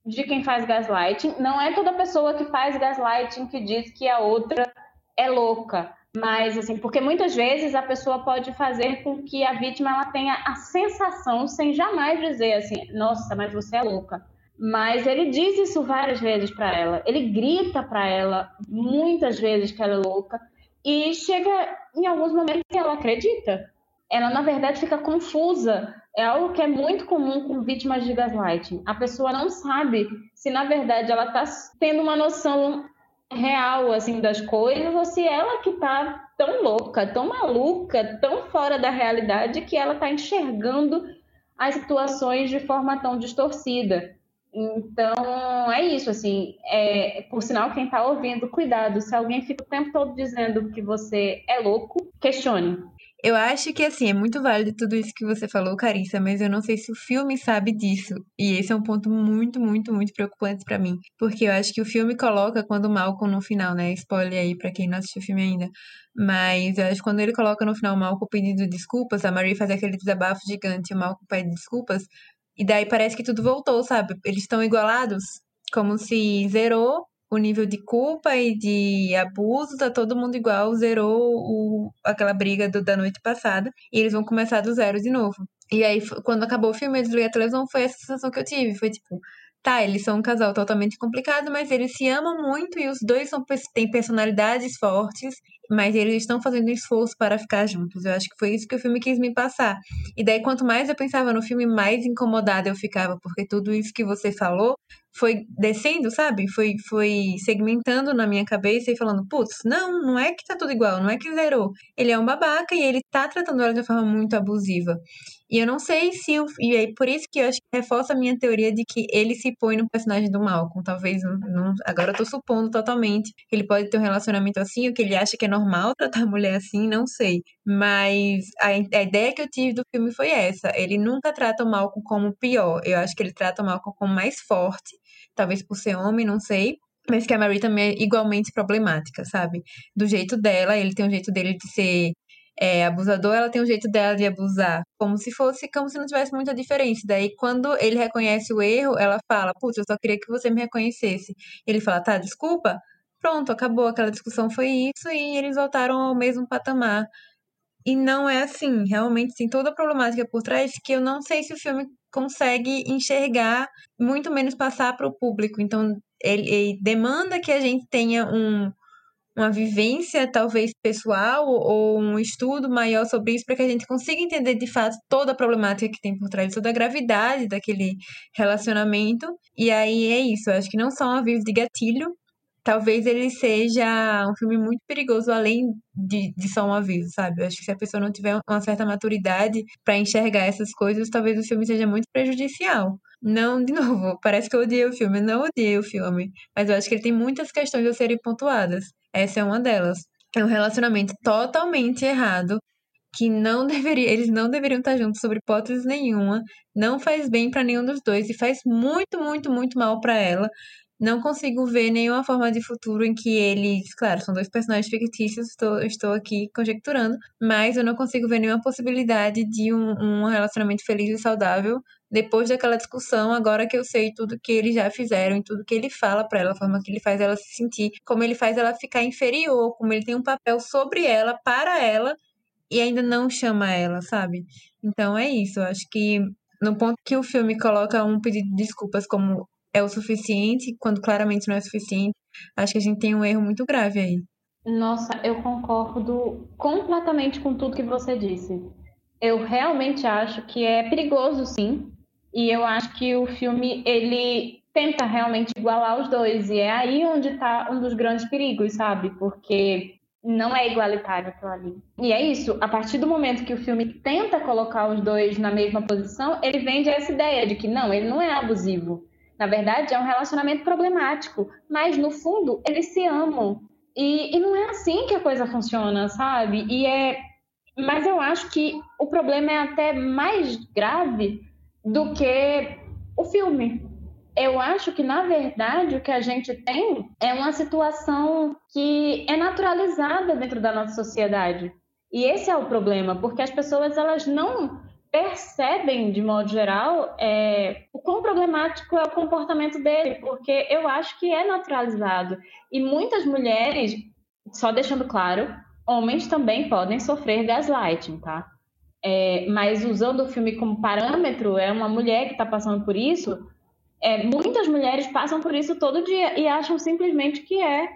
de quem faz gaslighting. Não é toda pessoa que faz gaslighting que diz que a outra é louca, mas assim, porque muitas vezes a pessoa pode fazer com que a vítima ela tenha a sensação, sem jamais dizer assim, nossa, mas você é louca. Mas ele diz isso várias vezes para ela. Ele grita para ela muitas vezes que ela é louca e chega em alguns momentos que ela acredita. Ela na verdade fica confusa é algo que é muito comum com vítimas de gaslighting. A pessoa não sabe se, na verdade, ela está tendo uma noção real assim das coisas ou se ela que está tão louca, tão maluca, tão fora da realidade que ela está enxergando as situações de forma tão distorcida. Então, é isso, assim, é, por sinal, quem está ouvindo, cuidado, se alguém fica o tempo todo dizendo que você é louco, questione. Eu acho que, assim, é muito válido tudo isso que você falou, Carissa, mas eu não sei se o filme sabe disso. E esse é um ponto muito, muito, muito preocupante para mim. Porque eu acho que o filme coloca quando o Malcolm no final, né? Spoiler aí pra quem não assistiu o filme ainda. Mas eu acho que quando ele coloca no final o Malcolm pedindo desculpas, a Marie faz aquele desabafo gigante e o Malcolm pede desculpas. E daí parece que tudo voltou, sabe? Eles estão igualados. Como se zerou o nível de culpa e de abuso, tá todo mundo igual, zerou o, aquela briga do, da noite passada, e eles vão começar do zero de novo. E aí, quando acabou o filme, eu desliguei a televisão, foi essa sensação que eu tive, foi tipo, tá, eles são um casal totalmente complicado, mas eles se amam muito e os dois são, têm personalidades fortes, mas eles estão fazendo esforço para ficar juntos. Eu acho que foi isso que o filme quis me passar. E daí, quanto mais eu pensava no filme, mais incomodada eu ficava, porque tudo isso que você falou foi descendo, sabe? Foi, foi segmentando na minha cabeça e falando, putz, não, não é que tá tudo igual, não é que zerou. Ele é um babaca e ele tá tratando ela de uma forma muito abusiva. E eu não sei se. O, e é por isso que eu acho que reforça a minha teoria de que ele se põe no personagem do Malcolm. Talvez. Não, agora eu tô supondo totalmente que ele pode ter um relacionamento assim, o que ele acha que é normal tratar a mulher assim, não sei. Mas a, a ideia que eu tive do filme foi essa. Ele nunca trata o Malcolm como pior. Eu acho que ele trata o Malcolm como mais forte. Talvez por ser homem, não sei mas que a Marie também é igualmente problemática, sabe? Do jeito dela, ele tem um jeito dele de ser é, abusador, ela tem um jeito dela de abusar, como se fosse, como se não tivesse muita diferença. Daí, quando ele reconhece o erro, ela fala, putz, eu só queria que você me reconhecesse. Ele fala, tá, desculpa. Pronto, acabou, aquela discussão foi isso e eles voltaram ao mesmo patamar. E não é assim, realmente tem toda a problemática por trás que eu não sei se o filme consegue enxergar, muito menos passar para o público. Então, ele, ele demanda que a gente tenha um, uma vivência talvez pessoal ou um estudo maior sobre isso para que a gente consiga entender de fato toda a problemática que tem por trás, toda a gravidade daquele relacionamento. E aí é isso, eu acho que não só um aviso de gatilho, talvez ele seja um filme muito perigoso além de, de só um aviso, sabe? Eu acho que se a pessoa não tiver uma certa maturidade para enxergar essas coisas, talvez o filme seja muito prejudicial. Não, de novo, parece que eu odiei o filme. Eu não odiei o filme, mas eu acho que ele tem muitas questões a serem pontuadas. Essa é uma delas. É um relacionamento totalmente errado que não deveria, eles não deveriam estar juntos sobre hipótese nenhuma. Não faz bem para nenhum dos dois e faz muito, muito, muito mal para ela. Não consigo ver nenhuma forma de futuro em que eles, claro, são dois personagens fictícios, estou, estou aqui conjecturando, mas eu não consigo ver nenhuma possibilidade de um, um relacionamento feliz e saudável depois daquela discussão, agora que eu sei tudo que eles já fizeram e tudo que ele fala para ela, a forma que ele faz ela se sentir, como ele faz ela ficar inferior, como ele tem um papel sobre ela, para ela, e ainda não chama ela, sabe? Então é isso, eu acho que no ponto que o filme coloca um pedido de desculpas como é o suficiente, quando claramente não é suficiente, acho que a gente tem um erro muito grave aí. Nossa, eu concordo completamente com tudo que você disse. Eu realmente acho que é perigoso, sim, e eu acho que o filme ele tenta realmente igualar os dois e é aí onde está um dos grandes perigos, sabe? Porque não é igualitário aquilo ali. E é isso, a partir do momento que o filme tenta colocar os dois na mesma posição, ele vende essa ideia de que não, ele não é abusivo. Na verdade, é um relacionamento problemático, mas no fundo eles se amam. E, e não é assim que a coisa funciona, sabe? E é, mas eu acho que o problema é até mais grave do que o filme. Eu acho que, na verdade, o que a gente tem é uma situação que é naturalizada dentro da nossa sociedade. E esse é o problema, porque as pessoas elas não percebem, de modo geral, é, o quão problemático é o comportamento dele, porque eu acho que é naturalizado. E muitas mulheres, só deixando claro, homens também podem sofrer gaslighting, tá? É, mas usando o filme como parâmetro, é uma mulher que está passando por isso. É, muitas mulheres passam por isso todo dia e acham simplesmente que é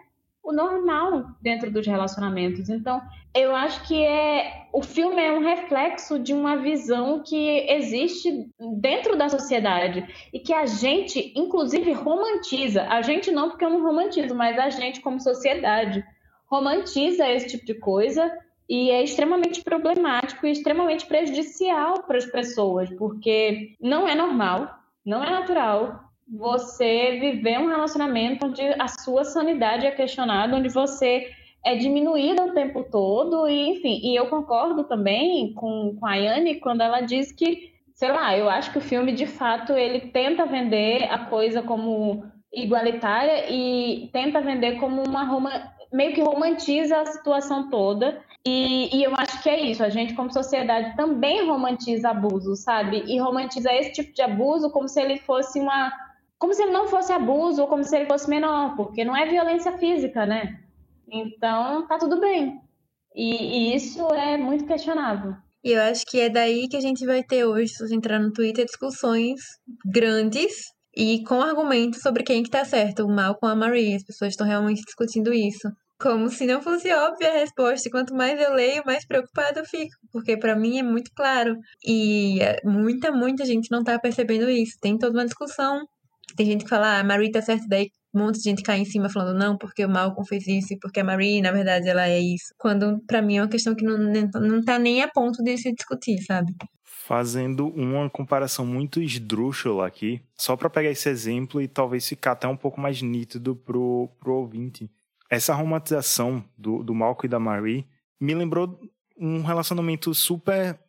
o normal dentro dos relacionamentos. Então, eu acho que é o filme é um reflexo de uma visão que existe dentro da sociedade e que a gente, inclusive, romantiza. A gente não, porque eu não romantizo, mas a gente, como sociedade, romantiza esse tipo de coisa e é extremamente problemático e extremamente prejudicial para as pessoas, porque não é normal, não é natural você viver um relacionamento onde a sua sanidade é questionada, onde você é diminuída o tempo todo, e enfim, e eu concordo também com, com a Yane quando ela diz que, sei lá, eu acho que o filme de fato ele tenta vender a coisa como igualitária e tenta vender como uma Roma, meio que romantiza a situação toda. E, e, eu acho que é isso, a gente como sociedade também romantiza abuso, sabe? E romantiza esse tipo de abuso como se ele fosse uma como se ele não fosse abuso ou como se ele fosse menor, porque não é violência física, né? Então, tá tudo bem. E, e isso é muito questionável. E eu acho que é daí que a gente vai ter hoje, se você entrar no Twitter, discussões grandes e com argumentos sobre quem que tá certo, o mal com a Marie. As pessoas estão realmente discutindo isso. Como se não fosse óbvia a resposta. E quanto mais eu leio, mais preocupada eu fico. Porque para mim é muito claro. E é, muita, muita gente não tá percebendo isso. Tem toda uma discussão tem gente que fala, ah, Marie tá certa, daí um monte de gente cai em cima falando, não, porque o Malcolm fez isso e porque a Marie, na verdade, ela é isso. Quando, para mim, é uma questão que não, não tá nem a ponto de se discutir, sabe? Fazendo uma comparação muito esdrúxula aqui, só para pegar esse exemplo e talvez ficar até um pouco mais nítido pro, pro ouvinte. Essa romantização do, do Malcolm e da Marie me lembrou um relacionamento super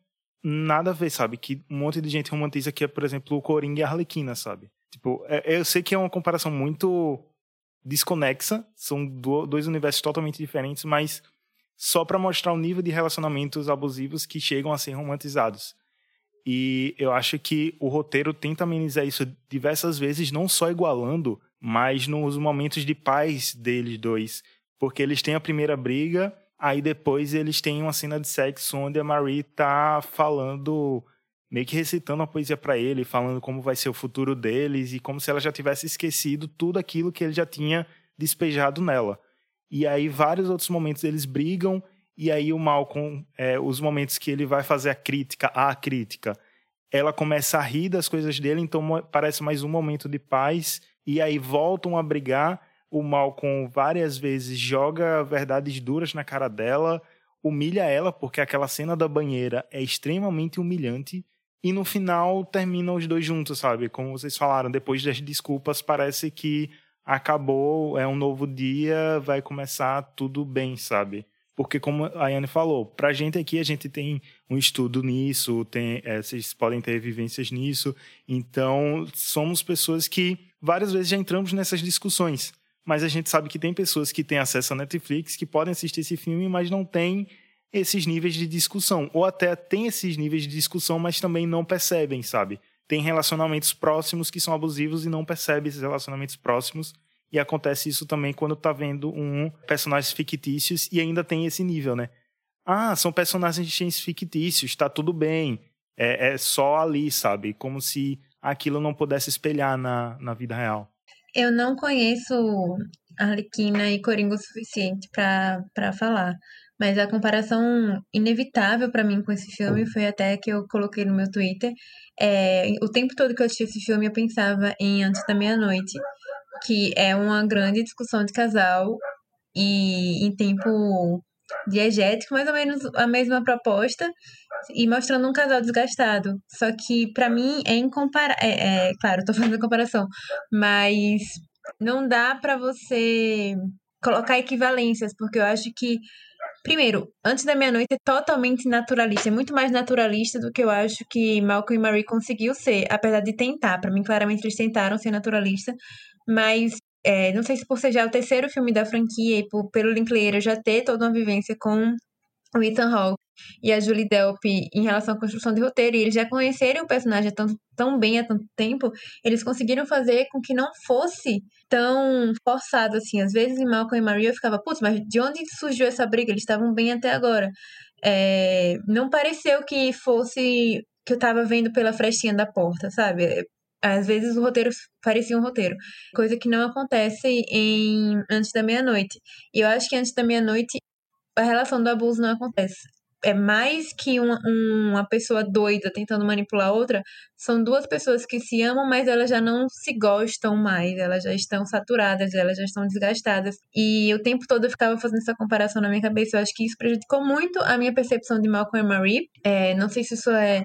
nada a ver, sabe? Que um monte de gente romantiza que é, por exemplo, o Coringa e a Arlequina, sabe? Tipo, é, eu sei que é uma comparação muito desconexa, são dois universos totalmente diferentes, mas só para mostrar o nível de relacionamentos abusivos que chegam a ser romantizados. E eu acho que o roteiro tenta amenizar isso diversas vezes, não só igualando, mas nos momentos de paz deles dois. Porque eles têm a primeira briga, aí depois eles têm uma cena de sexo onde a Marie tá falando meio que recitando a poesia para ele, falando como vai ser o futuro deles e como se ela já tivesse esquecido tudo aquilo que ele já tinha despejado nela. E aí vários outros momentos eles brigam e aí o Malcolm, é, os momentos que ele vai fazer a crítica, a crítica, ela começa a rir das coisas dele, então parece mais um momento de paz e aí voltam a brigar. O Malcolm várias vezes joga verdades duras na cara dela, humilha ela porque aquela cena da banheira é extremamente humilhante e no final terminam os dois juntos, sabe? Como vocês falaram, depois das desculpas, parece que acabou, é um novo dia, vai começar tudo bem, sabe? porque como a Yane falou, pra gente aqui a gente tem um estudo nisso, tem, é, vocês podem ter vivências nisso, então somos pessoas que várias vezes já entramos nessas discussões, mas a gente sabe que tem pessoas que têm acesso à Netflix que podem assistir esse filme, mas não têm esses níveis de discussão, ou até tem esses níveis de discussão, mas também não percebem, sabe? Tem relacionamentos próximos que são abusivos e não percebem esses relacionamentos próximos e acontece isso também quando tá vendo um personagens fictícios e ainda tem esse nível, né? Ah, são personagens fictícios, tá tudo bem. É, é só ali, sabe? Como se aquilo não pudesse espelhar na, na vida real. Eu não conheço Arlequina e Coringa o suficiente para falar. Mas a comparação inevitável para mim com esse filme foi até que eu coloquei no meu Twitter. É, o tempo todo que eu assisti esse filme, eu pensava em Antes da Meia-Noite, que é uma grande discussão de casal e em tempo diegético, mais ou menos a mesma proposta, e mostrando um casal desgastado. Só que, para mim, é incomparável. É, é, claro, tô fazendo comparação, mas não dá para você colocar equivalências, porque eu acho que Primeiro, Antes da Meia-Noite é totalmente naturalista, é muito mais naturalista do que eu acho que Malcolm e Marie conseguiu ser, apesar de tentar. Para mim, claramente, eles tentaram ser naturalista, mas é, não sei se por ser já o terceiro filme da franquia e por, pelo Linklater já ter toda uma vivência com o Ethan Hawke e a Julie Delpy em relação à construção de roteiro, e eles já conhecerem o personagem tão, tão bem há tanto tempo, eles conseguiram fazer com que não fosse tão forçado assim. Às vezes em Malcolm e Maria eu ficava, putz, mas de onde surgiu essa briga? Eles estavam bem até agora. É, não pareceu que fosse que eu tava vendo pela frestinha da porta, sabe? Às vezes o roteiro parecia um roteiro, coisa que não acontece em Antes da Meia-Noite. E eu acho que Antes da Meia-Noite a relação do abuso não acontece é mais que uma, uma pessoa doida tentando manipular outra, são duas pessoas que se amam, mas elas já não se gostam mais, elas já estão saturadas, elas já estão desgastadas. E o tempo todo eu ficava fazendo essa comparação na minha cabeça. Eu acho que isso prejudicou muito a minha percepção de Malcolm e Marie. É, não sei se isso é,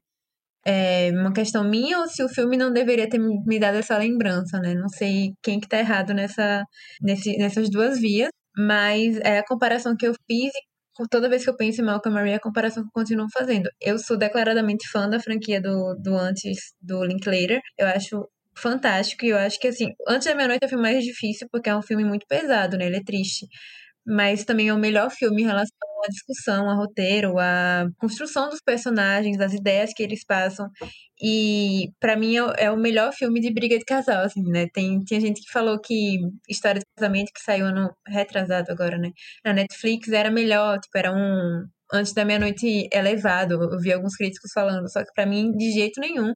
é, uma questão minha ou se o filme não deveria ter me dado essa lembrança, né? Não sei quem que tá errado nessa, nesse, nessas duas vias. Mas é a comparação que eu fiz e toda vez que eu penso em Malcolm Marie, a comparação que eu continuo fazendo. Eu sou declaradamente fã da franquia do, do antes do Linklater. Eu acho fantástico e eu acho que, assim, Antes da Meia-Noite é o filme mais difícil porque é um filme muito pesado, né? Ele é triste. Mas também é o melhor filme em relação à discussão, a roteiro, a construção dos personagens, as ideias que eles passam. E para mim é, é, o melhor filme de briga de casal, assim, né? Tem, tinha gente que falou que História de Casamento, que saiu ano retrasado agora, né? Na Netflix era melhor, tipo, era um antes da meia-noite elevado. Eu vi alguns críticos falando, só que para mim, de jeito nenhum,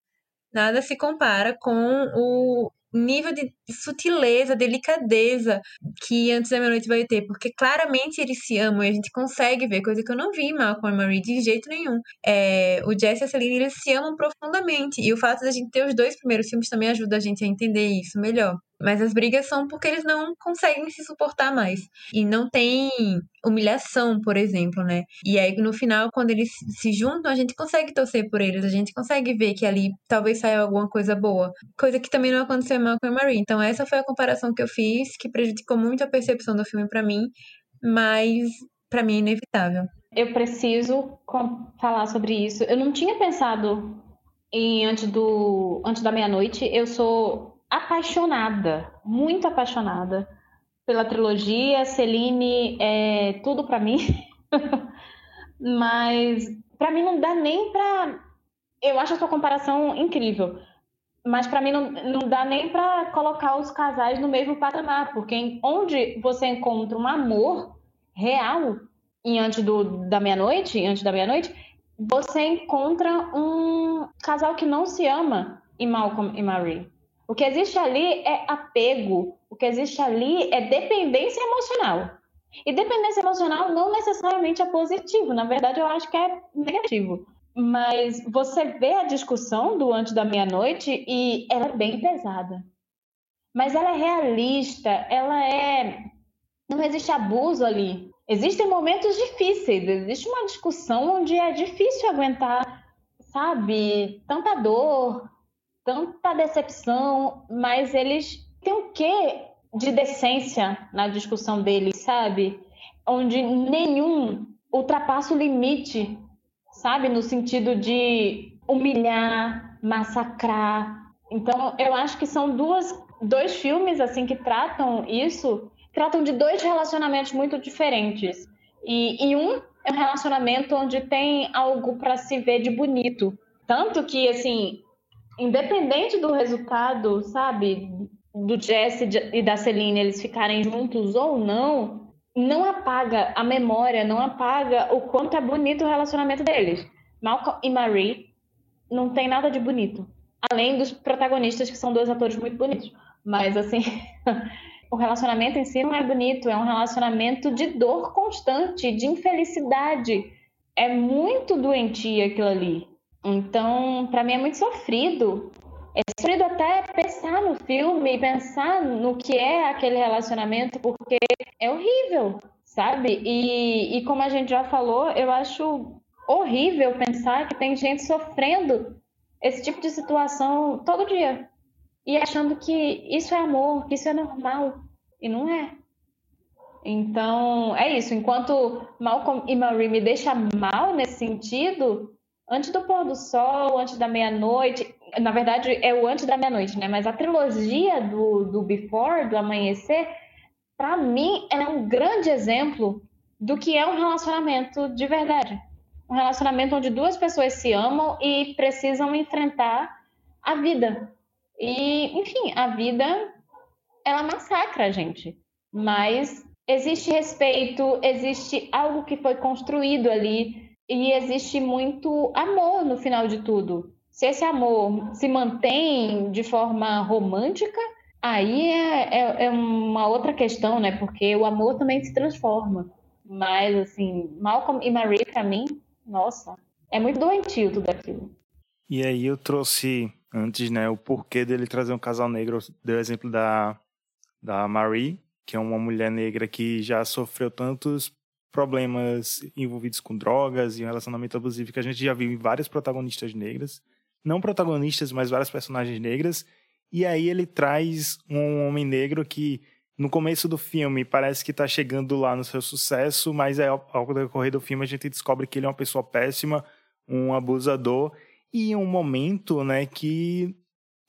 nada se compara com o nível de sutileza, delicadeza que Antes da Meia-Noite vai ter, porque claramente eles se amam e a gente consegue ver, coisa que eu não vi em Malcolm e Marie de jeito nenhum. É, o Jesse e a Celine, eles se amam profundamente, e o fato da gente ter os dois primeiros filmes também ajuda a gente a entender isso melhor. Mas as brigas são porque eles não conseguem se suportar mais. E não tem humilhação, por exemplo, né? E aí, no final, quando eles se juntam, a gente consegue torcer por eles, a gente consegue ver que ali talvez saia alguma coisa boa. Coisa que também não aconteceu em Malcolm e Marie. Então, essa foi a comparação que eu fiz, que prejudicou muito a percepção do filme para mim, mas para mim é inevitável. Eu preciso falar sobre isso. Eu não tinha pensado em antes do antes da meia-noite. Eu sou apaixonada, muito apaixonada pela trilogia. Celine é tudo para mim. Mas para mim não dá nem para eu acho a sua comparação incrível. Mas para mim não, não dá nem para colocar os casais no mesmo patamar, porque onde você encontra um amor real em antes do, da meia-noite, antes da meia-noite, você encontra um casal que não se ama em Malcolm e Marie. O que existe ali é apego, o que existe ali é dependência emocional. E dependência emocional não necessariamente é positivo, na verdade eu acho que é negativo. Mas você vê a discussão do antes da meia-noite e ela é bem pesada. Mas ela é realista, ela é. Não existe abuso ali. Existem momentos difíceis, existe uma discussão onde é difícil aguentar, sabe, tanta dor, tanta decepção, mas eles têm o quê de decência na discussão deles, sabe? onde nenhum ultrapassa o limite, sabe? No sentido de humilhar, massacrar. Então, eu acho que são duas, dois filmes assim que tratam isso, tratam de dois relacionamentos muito diferentes. E, e um é um relacionamento onde tem algo para se ver de bonito. Tanto que, assim, independente do resultado, sabe, do Jesse e da Celine eles ficarem juntos ou não, não apaga a memória, não apaga o quanto é bonito o relacionamento deles. Malcolm e Marie não tem nada de bonito. Além dos protagonistas, que são dois atores muito bonitos. Mas, assim, o relacionamento em si não é bonito, é um relacionamento de dor constante, de infelicidade. É muito doentio aquilo ali. Então, para mim é muito sofrido. É sofrido até pensar no filme, pensar no que é aquele relacionamento, porque é horrível, sabe? E, e como a gente já falou, eu acho horrível pensar que tem gente sofrendo esse tipo de situação todo dia e achando que isso é amor, que isso é normal. E não é. Então, é isso. Enquanto Malcolm e Marie me deixam mal nesse sentido, antes do pôr do sol, antes da meia-noite, na verdade é o antes da meia-noite, né? Mas a trilogia do, do Before, do Amanhecer, para mim é um grande exemplo do que é um relacionamento de verdade. Um relacionamento onde duas pessoas se amam e precisam enfrentar a vida. E, enfim, a vida ela massacra a gente. Mas existe respeito, existe algo que foi construído ali e existe muito amor no final de tudo. Se esse amor se mantém de forma romântica, aí é, é, é uma outra questão, né? Porque o amor também se transforma. Mas, assim, Malcolm e Marie, para mim, nossa, é muito doentio tudo aquilo. E aí eu trouxe antes, né, o porquê dele trazer um casal negro. Deu o exemplo da, da Marie, que é uma mulher negra que já sofreu tantos problemas envolvidos com drogas e um relacionamento abusivo que a gente já viu em várias protagonistas negras. Não protagonistas, mas várias personagens negras. E aí ele traz um homem negro que no começo do filme parece que está chegando lá no seu sucesso, mas é ao decorrer do filme a gente descobre que ele é uma pessoa péssima, um abusador e um momento, né, que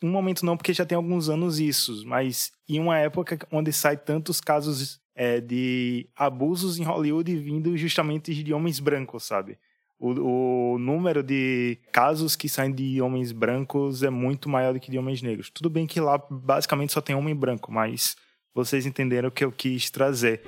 um momento não porque já tem alguns anos isso, mas em uma época onde sai tantos casos é, de abusos em Hollywood vindo justamente de homens brancos, sabe? O, o, número de casos que saem de homens brancos é muito maior do que de homens negros. Tudo bem que lá basicamente só tem homem branco, mas vocês entenderam o que eu quis trazer.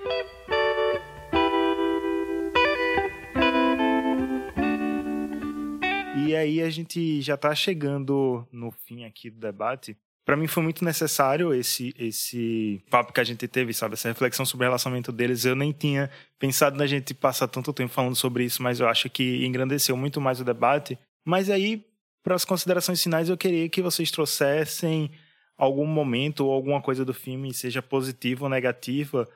E aí a gente já está chegando no fim aqui do debate. Para mim foi muito necessário esse esse papo que a gente teve, sabe, essa reflexão sobre o relacionamento deles. Eu nem tinha pensado na gente passar tanto tempo falando sobre isso, mas eu acho que engrandeceu muito mais o debate. Mas aí, para as considerações finais, eu queria que vocês trouxessem algum momento ou alguma coisa do filme, seja positiva ou negativa,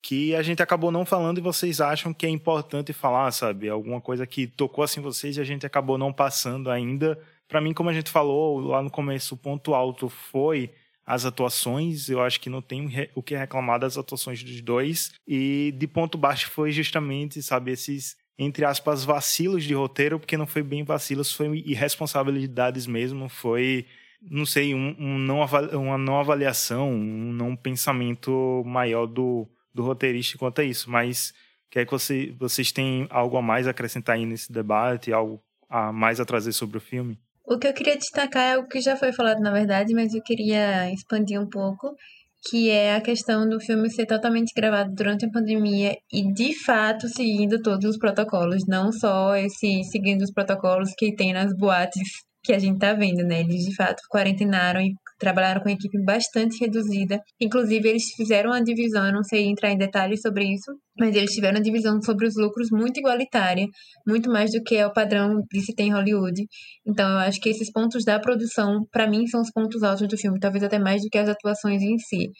que a gente acabou não falando e vocês acham que é importante falar, sabe? Alguma coisa que tocou assim vocês e a gente acabou não passando ainda. Para mim, como a gente falou lá no começo, o ponto alto foi as atuações. Eu acho que não tem o que reclamar das atuações dos dois. E de ponto baixo foi justamente, sabe, esses entre aspas vacilos de roteiro, porque não foi bem vacilos, foi irresponsabilidades mesmo, foi não sei, um, um não, uma não avaliação, um não pensamento maior do, do roteirista quanto a isso, mas quer que você, vocês têm algo a mais a acrescentar aí nesse debate, algo a mais a trazer sobre o filme? O que eu queria destacar é algo que já foi falado, na verdade, mas eu queria expandir um pouco, que é a questão do filme ser totalmente gravado durante a pandemia e, de fato, seguindo todos os protocolos, não só esse seguindo os protocolos que tem nas boates que a gente tá vendo, né? Eles, de fato, quarentenaram e trabalharam com equipe bastante reduzida. Inclusive, eles fizeram uma divisão, eu não sei entrar em detalhes sobre isso, mas eles tiveram uma divisão sobre os lucros muito igualitária, muito mais do que é o padrão de se ter em Hollywood. Então, eu acho que esses pontos da produção, para mim, são os pontos altos do filme, talvez até mais do que as atuações em si.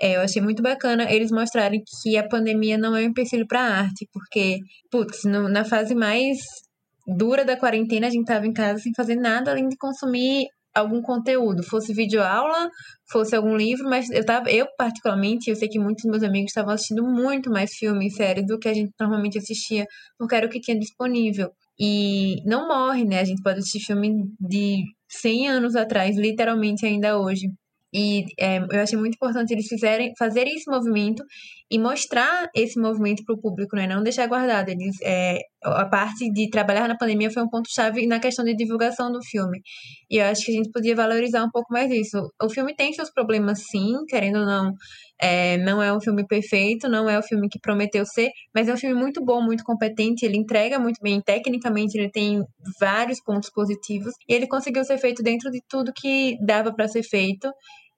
É, eu achei muito bacana eles mostrarem que a pandemia não é um empecilho para a arte, porque, putz, no, na fase mais dura da quarentena, a gente tava em casa sem fazer nada além de consumir algum conteúdo, fosse vídeo aula, fosse algum livro, mas eu tava, eu particularmente, eu sei que muitos meus amigos estavam assistindo muito mais filmes e séries do que a gente normalmente assistia, porque era o que tinha disponível. E não morre, né? A gente pode assistir filme de 100 anos atrás, literalmente ainda hoje. E é, eu achei muito importante eles fizerem, fazerem esse movimento e mostrar esse movimento para o público, né? Não deixar guardado. Eles, é, a parte de trabalhar na pandemia foi um ponto-chave na questão de divulgação do filme. E eu acho que a gente podia valorizar um pouco mais isso. O filme tem seus problemas, sim, querendo ou não. É, não é um filme perfeito, não é o filme que prometeu ser, mas é um filme muito bom, muito competente. Ele entrega muito bem, tecnicamente, ele tem vários pontos positivos. E ele conseguiu ser feito dentro de tudo que dava para ser feito.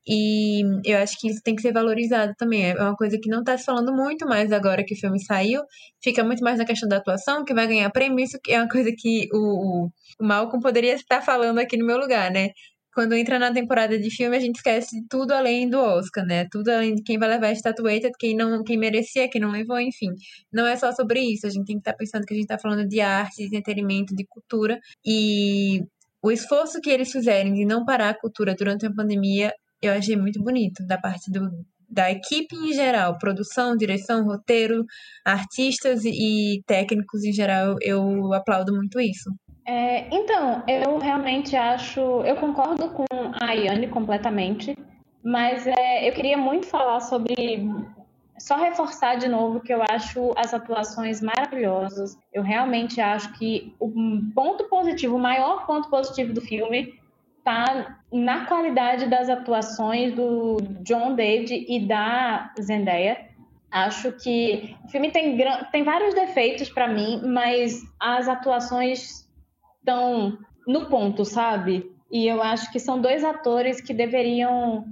E eu acho que isso tem que ser valorizado também. É uma coisa que não está se falando muito mais agora que o filme saiu. Fica muito mais na questão da atuação, que vai ganhar prêmio. Isso é uma coisa que o, o Malcolm poderia estar falando aqui no meu lugar, né? Quando entra na temporada de filme, a gente esquece tudo além do Oscar, né? Tudo além de quem vai levar a estatueta, quem não, quem merecia, quem não levou, enfim. Não é só sobre isso. A gente tem que estar tá pensando que a gente está falando de arte, de entretenimento, de cultura. E o esforço que eles fizerem de não parar a cultura durante a pandemia eu achei muito bonito da parte do, da equipe em geral, produção, direção, roteiro, artistas e técnicos em geral, eu aplaudo muito isso. É, então, eu realmente acho, eu concordo com a Ayane completamente, mas é, eu queria muito falar sobre, só reforçar de novo que eu acho as atuações maravilhosas. Eu realmente acho que o ponto positivo, o maior ponto positivo do filme tá na qualidade das atuações do John David e da Zendaya. Acho que o filme tem, tem vários defeitos para mim, mas as atuações estão no ponto, sabe? E eu acho que são dois atores que deveriam.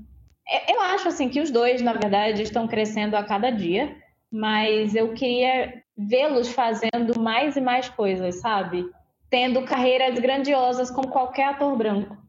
Eu acho assim que os dois, na verdade, estão crescendo a cada dia, mas eu queria vê-los fazendo mais e mais coisas, sabe? Tendo carreiras grandiosas como qualquer ator branco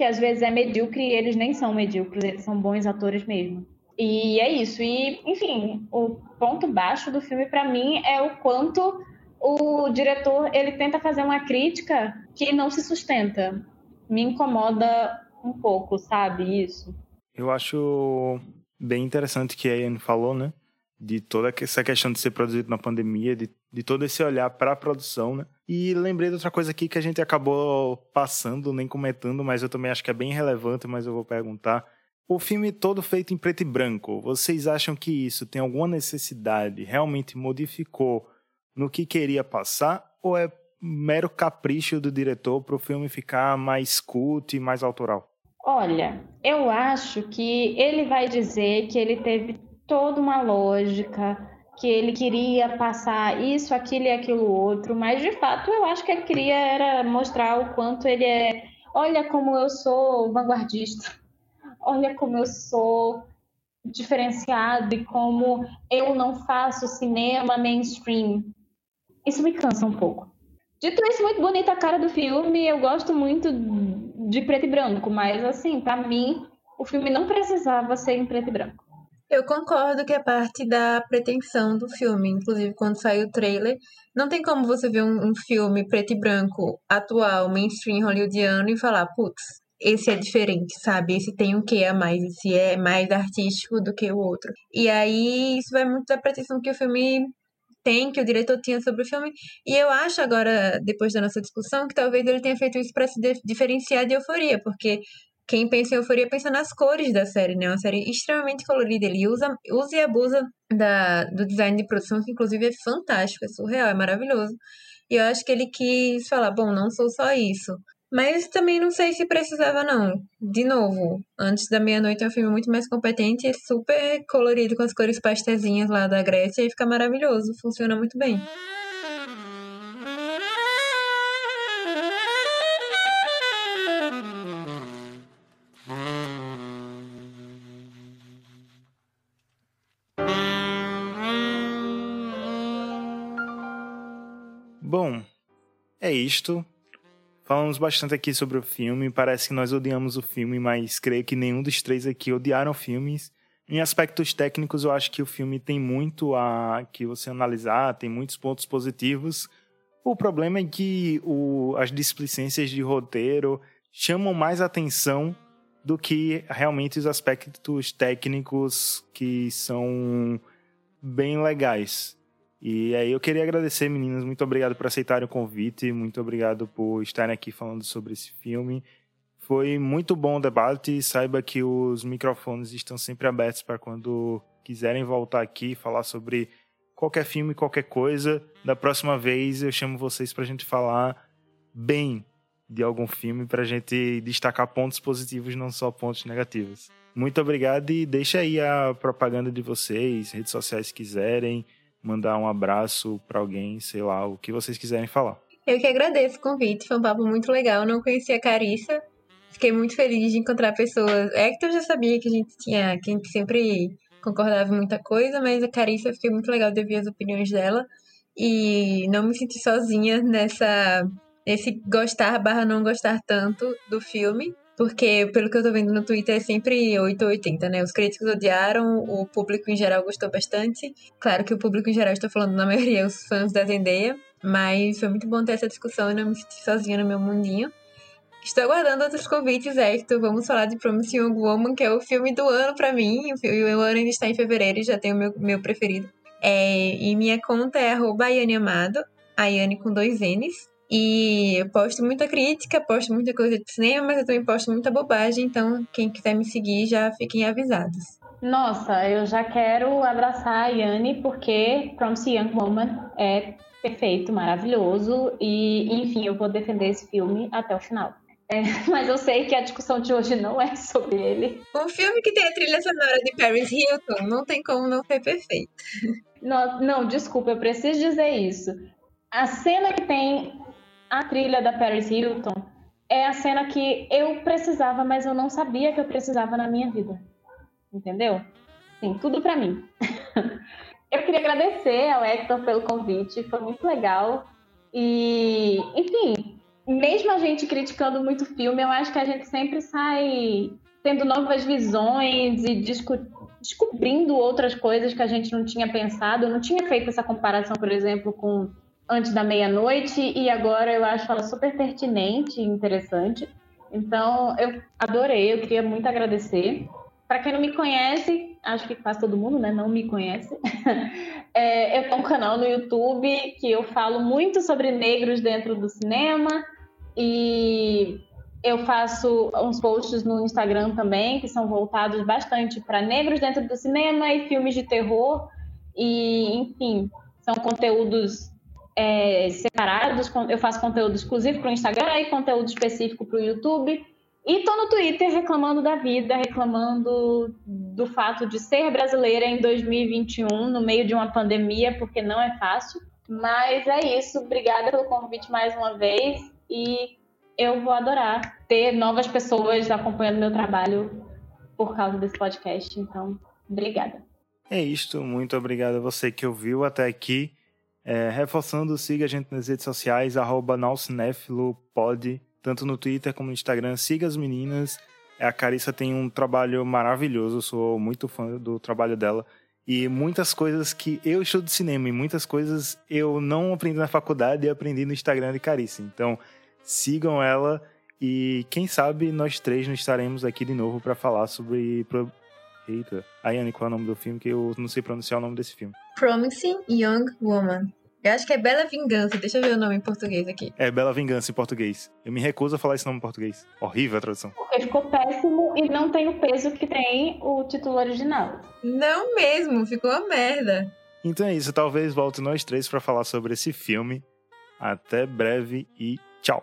que às vezes é medíocre e eles nem são medíocres, eles são bons atores mesmo. E é isso. E, enfim, o ponto baixo do filme para mim é o quanto o diretor ele tenta fazer uma crítica que não se sustenta. Me incomoda um pouco, sabe isso? Eu acho bem interessante que a Ian falou, né? De toda essa questão de ser produzido na pandemia, de, de todo esse olhar para a produção, né? E lembrei de outra coisa aqui que a gente acabou passando, nem comentando, mas eu também acho que é bem relevante, mas eu vou perguntar. O filme todo feito em preto e branco, vocês acham que isso tem alguma necessidade, realmente modificou no que queria passar, ou é mero capricho do diretor para o filme ficar mais cult e mais autoral? Olha, eu acho que ele vai dizer que ele teve toda uma lógica, que ele queria passar isso, aquilo e aquilo outro, mas de fato eu acho que ele queria era mostrar o quanto ele é, olha como eu sou vanguardista, olha como eu sou diferenciado e como eu não faço cinema mainstream. Isso me cansa um pouco. Dito isso, muito bonita a cara do filme, eu gosto muito de preto e branco, mas assim, para mim, o filme não precisava ser em preto e branco. Eu concordo que é parte da pretensão do filme. Inclusive, quando saiu o trailer, não tem como você ver um, um filme preto e branco, atual, mainstream, hollywoodiano e falar, putz, esse é diferente, sabe? Esse tem um quê a mais, esse é mais artístico do que o outro. E aí, isso vai muito da pretensão que o filme tem, que o diretor tinha sobre o filme. E eu acho agora, depois da nossa discussão, que talvez ele tenha feito isso para se diferenciar de euforia, porque quem pensa em euforia pensa nas cores da série, né? Uma série extremamente colorida. Ele usa, usa e abusa da, do design de produção, que inclusive é fantástico, é surreal, é maravilhoso. E eu acho que ele quis falar, bom, não sou só isso. Mas também não sei se precisava, não. De novo, Antes da Meia-Noite é um filme muito mais competente, é super colorido com as cores pastezinhas lá da Grécia e fica maravilhoso, funciona muito bem. É isto. Falamos bastante aqui sobre o filme. Parece que nós odiamos o filme, mas creio que nenhum dos três aqui odiaram filmes. Em aspectos técnicos, eu acho que o filme tem muito a que você analisar, tem muitos pontos positivos. O problema é que o, as displicências de roteiro chamam mais atenção do que realmente os aspectos técnicos que são bem legais. E aí eu queria agradecer, meninas, muito obrigado por aceitarem o convite, muito obrigado por estarem aqui falando sobre esse filme. Foi muito bom o debate, saiba que os microfones estão sempre abertos para quando quiserem voltar aqui e falar sobre qualquer filme, qualquer coisa. Da próxima vez eu chamo vocês para a gente falar bem de algum filme para a gente destacar pontos positivos, não só pontos negativos. Muito obrigado e deixa aí a propaganda de vocês, redes sociais se quiserem, mandar um abraço para alguém, sei lá, o que vocês quiserem falar. Eu que agradeço o convite, foi um papo muito legal. Não conhecia a Carissa, fiquei muito feliz de encontrar pessoas. É que eu já sabia que a gente tinha, que a gente sempre concordava em muita coisa, mas a Carissa fiquei muito legal de ouvir as opiniões dela e não me senti sozinha nessa esse gostar barra não gostar tanto do filme. Porque, pelo que eu tô vendo no Twitter, é sempre 8 ou 80, né? Os críticos odiaram, o público em geral gostou bastante. Claro que o público em geral, estou falando na maioria, os fãs da Zendaya. Mas foi muito bom ter essa discussão e não me sentir sozinha no meu mundinho. Estou aguardando outros convites, Hector. Vamos falar de Promising Young Woman, que é o filme do ano para mim. O meu ano ainda está em fevereiro e já tenho o meu, meu preferido. É, e minha conta é arroba Amado, Ayane com dois N's. E eu posto muita crítica, posto muita coisa de cinema, mas eu também posto muita bobagem, então quem quiser me seguir já fiquem avisados. Nossa, eu já quero abraçar a Yane porque Promise Young Woman é perfeito, maravilhoso e, enfim, eu vou defender esse filme até o final. É, mas eu sei que a discussão de hoje não é sobre ele. Um filme que tem a trilha sonora de Paris Hilton não tem como não ser perfeito. Não, não, desculpa, eu preciso dizer isso. A cena que tem a trilha da Paris Hilton é a cena que eu precisava, mas eu não sabia que eu precisava na minha vida. Entendeu? Sim, tudo para mim. eu queria agradecer ao Hector pelo convite, foi muito legal. E, enfim, mesmo a gente criticando muito o filme, eu acho que a gente sempre sai tendo novas visões e descobrindo outras coisas que a gente não tinha pensado. Eu não tinha feito essa comparação, por exemplo, com antes da meia-noite e agora eu acho ela super pertinente e interessante. Então, eu adorei, eu queria muito agradecer. Para quem não me conhece, acho que quase todo mundo, né, não me conhece. é, eu tenho um canal no YouTube que eu falo muito sobre negros dentro do cinema e eu faço uns posts no Instagram também que são voltados bastante para negros dentro do cinema e filmes de terror. E, enfim, são conteúdos é, separados. Eu faço conteúdo exclusivo para o Instagram e conteúdo específico para o YouTube. E tô no Twitter reclamando da vida, reclamando do fato de ser brasileira em 2021, no meio de uma pandemia, porque não é fácil. Mas é isso. Obrigada pelo convite mais uma vez. E eu vou adorar ter novas pessoas acompanhando meu trabalho por causa desse podcast. Então, obrigada. É isto. Muito obrigado a você que ouviu até aqui. É, reforçando, siga a gente nas redes sociais, arroba pode, tanto no Twitter como no Instagram. Siga as meninas. É, a Carissa tem um trabalho maravilhoso, sou muito fã do trabalho dela. E muitas coisas que eu estudo cinema e muitas coisas eu não aprendi na faculdade e aprendi no Instagram de Carissa. Então, sigam ela e quem sabe nós três não estaremos aqui de novo para falar sobre. Eita, Ayane, qual é o nome do filme? Que eu não sei pronunciar o nome desse filme. Promising Young Woman. Eu acho que é Bela Vingança. Deixa eu ver o nome em português aqui. É Bela Vingança em português. Eu me recuso a falar esse nome em português. Horrível a tradução. Porque ficou péssimo e não tem o peso que tem o título original. Não mesmo, ficou uma merda. Então é isso. Talvez volte nós três para falar sobre esse filme. Até breve e tchau.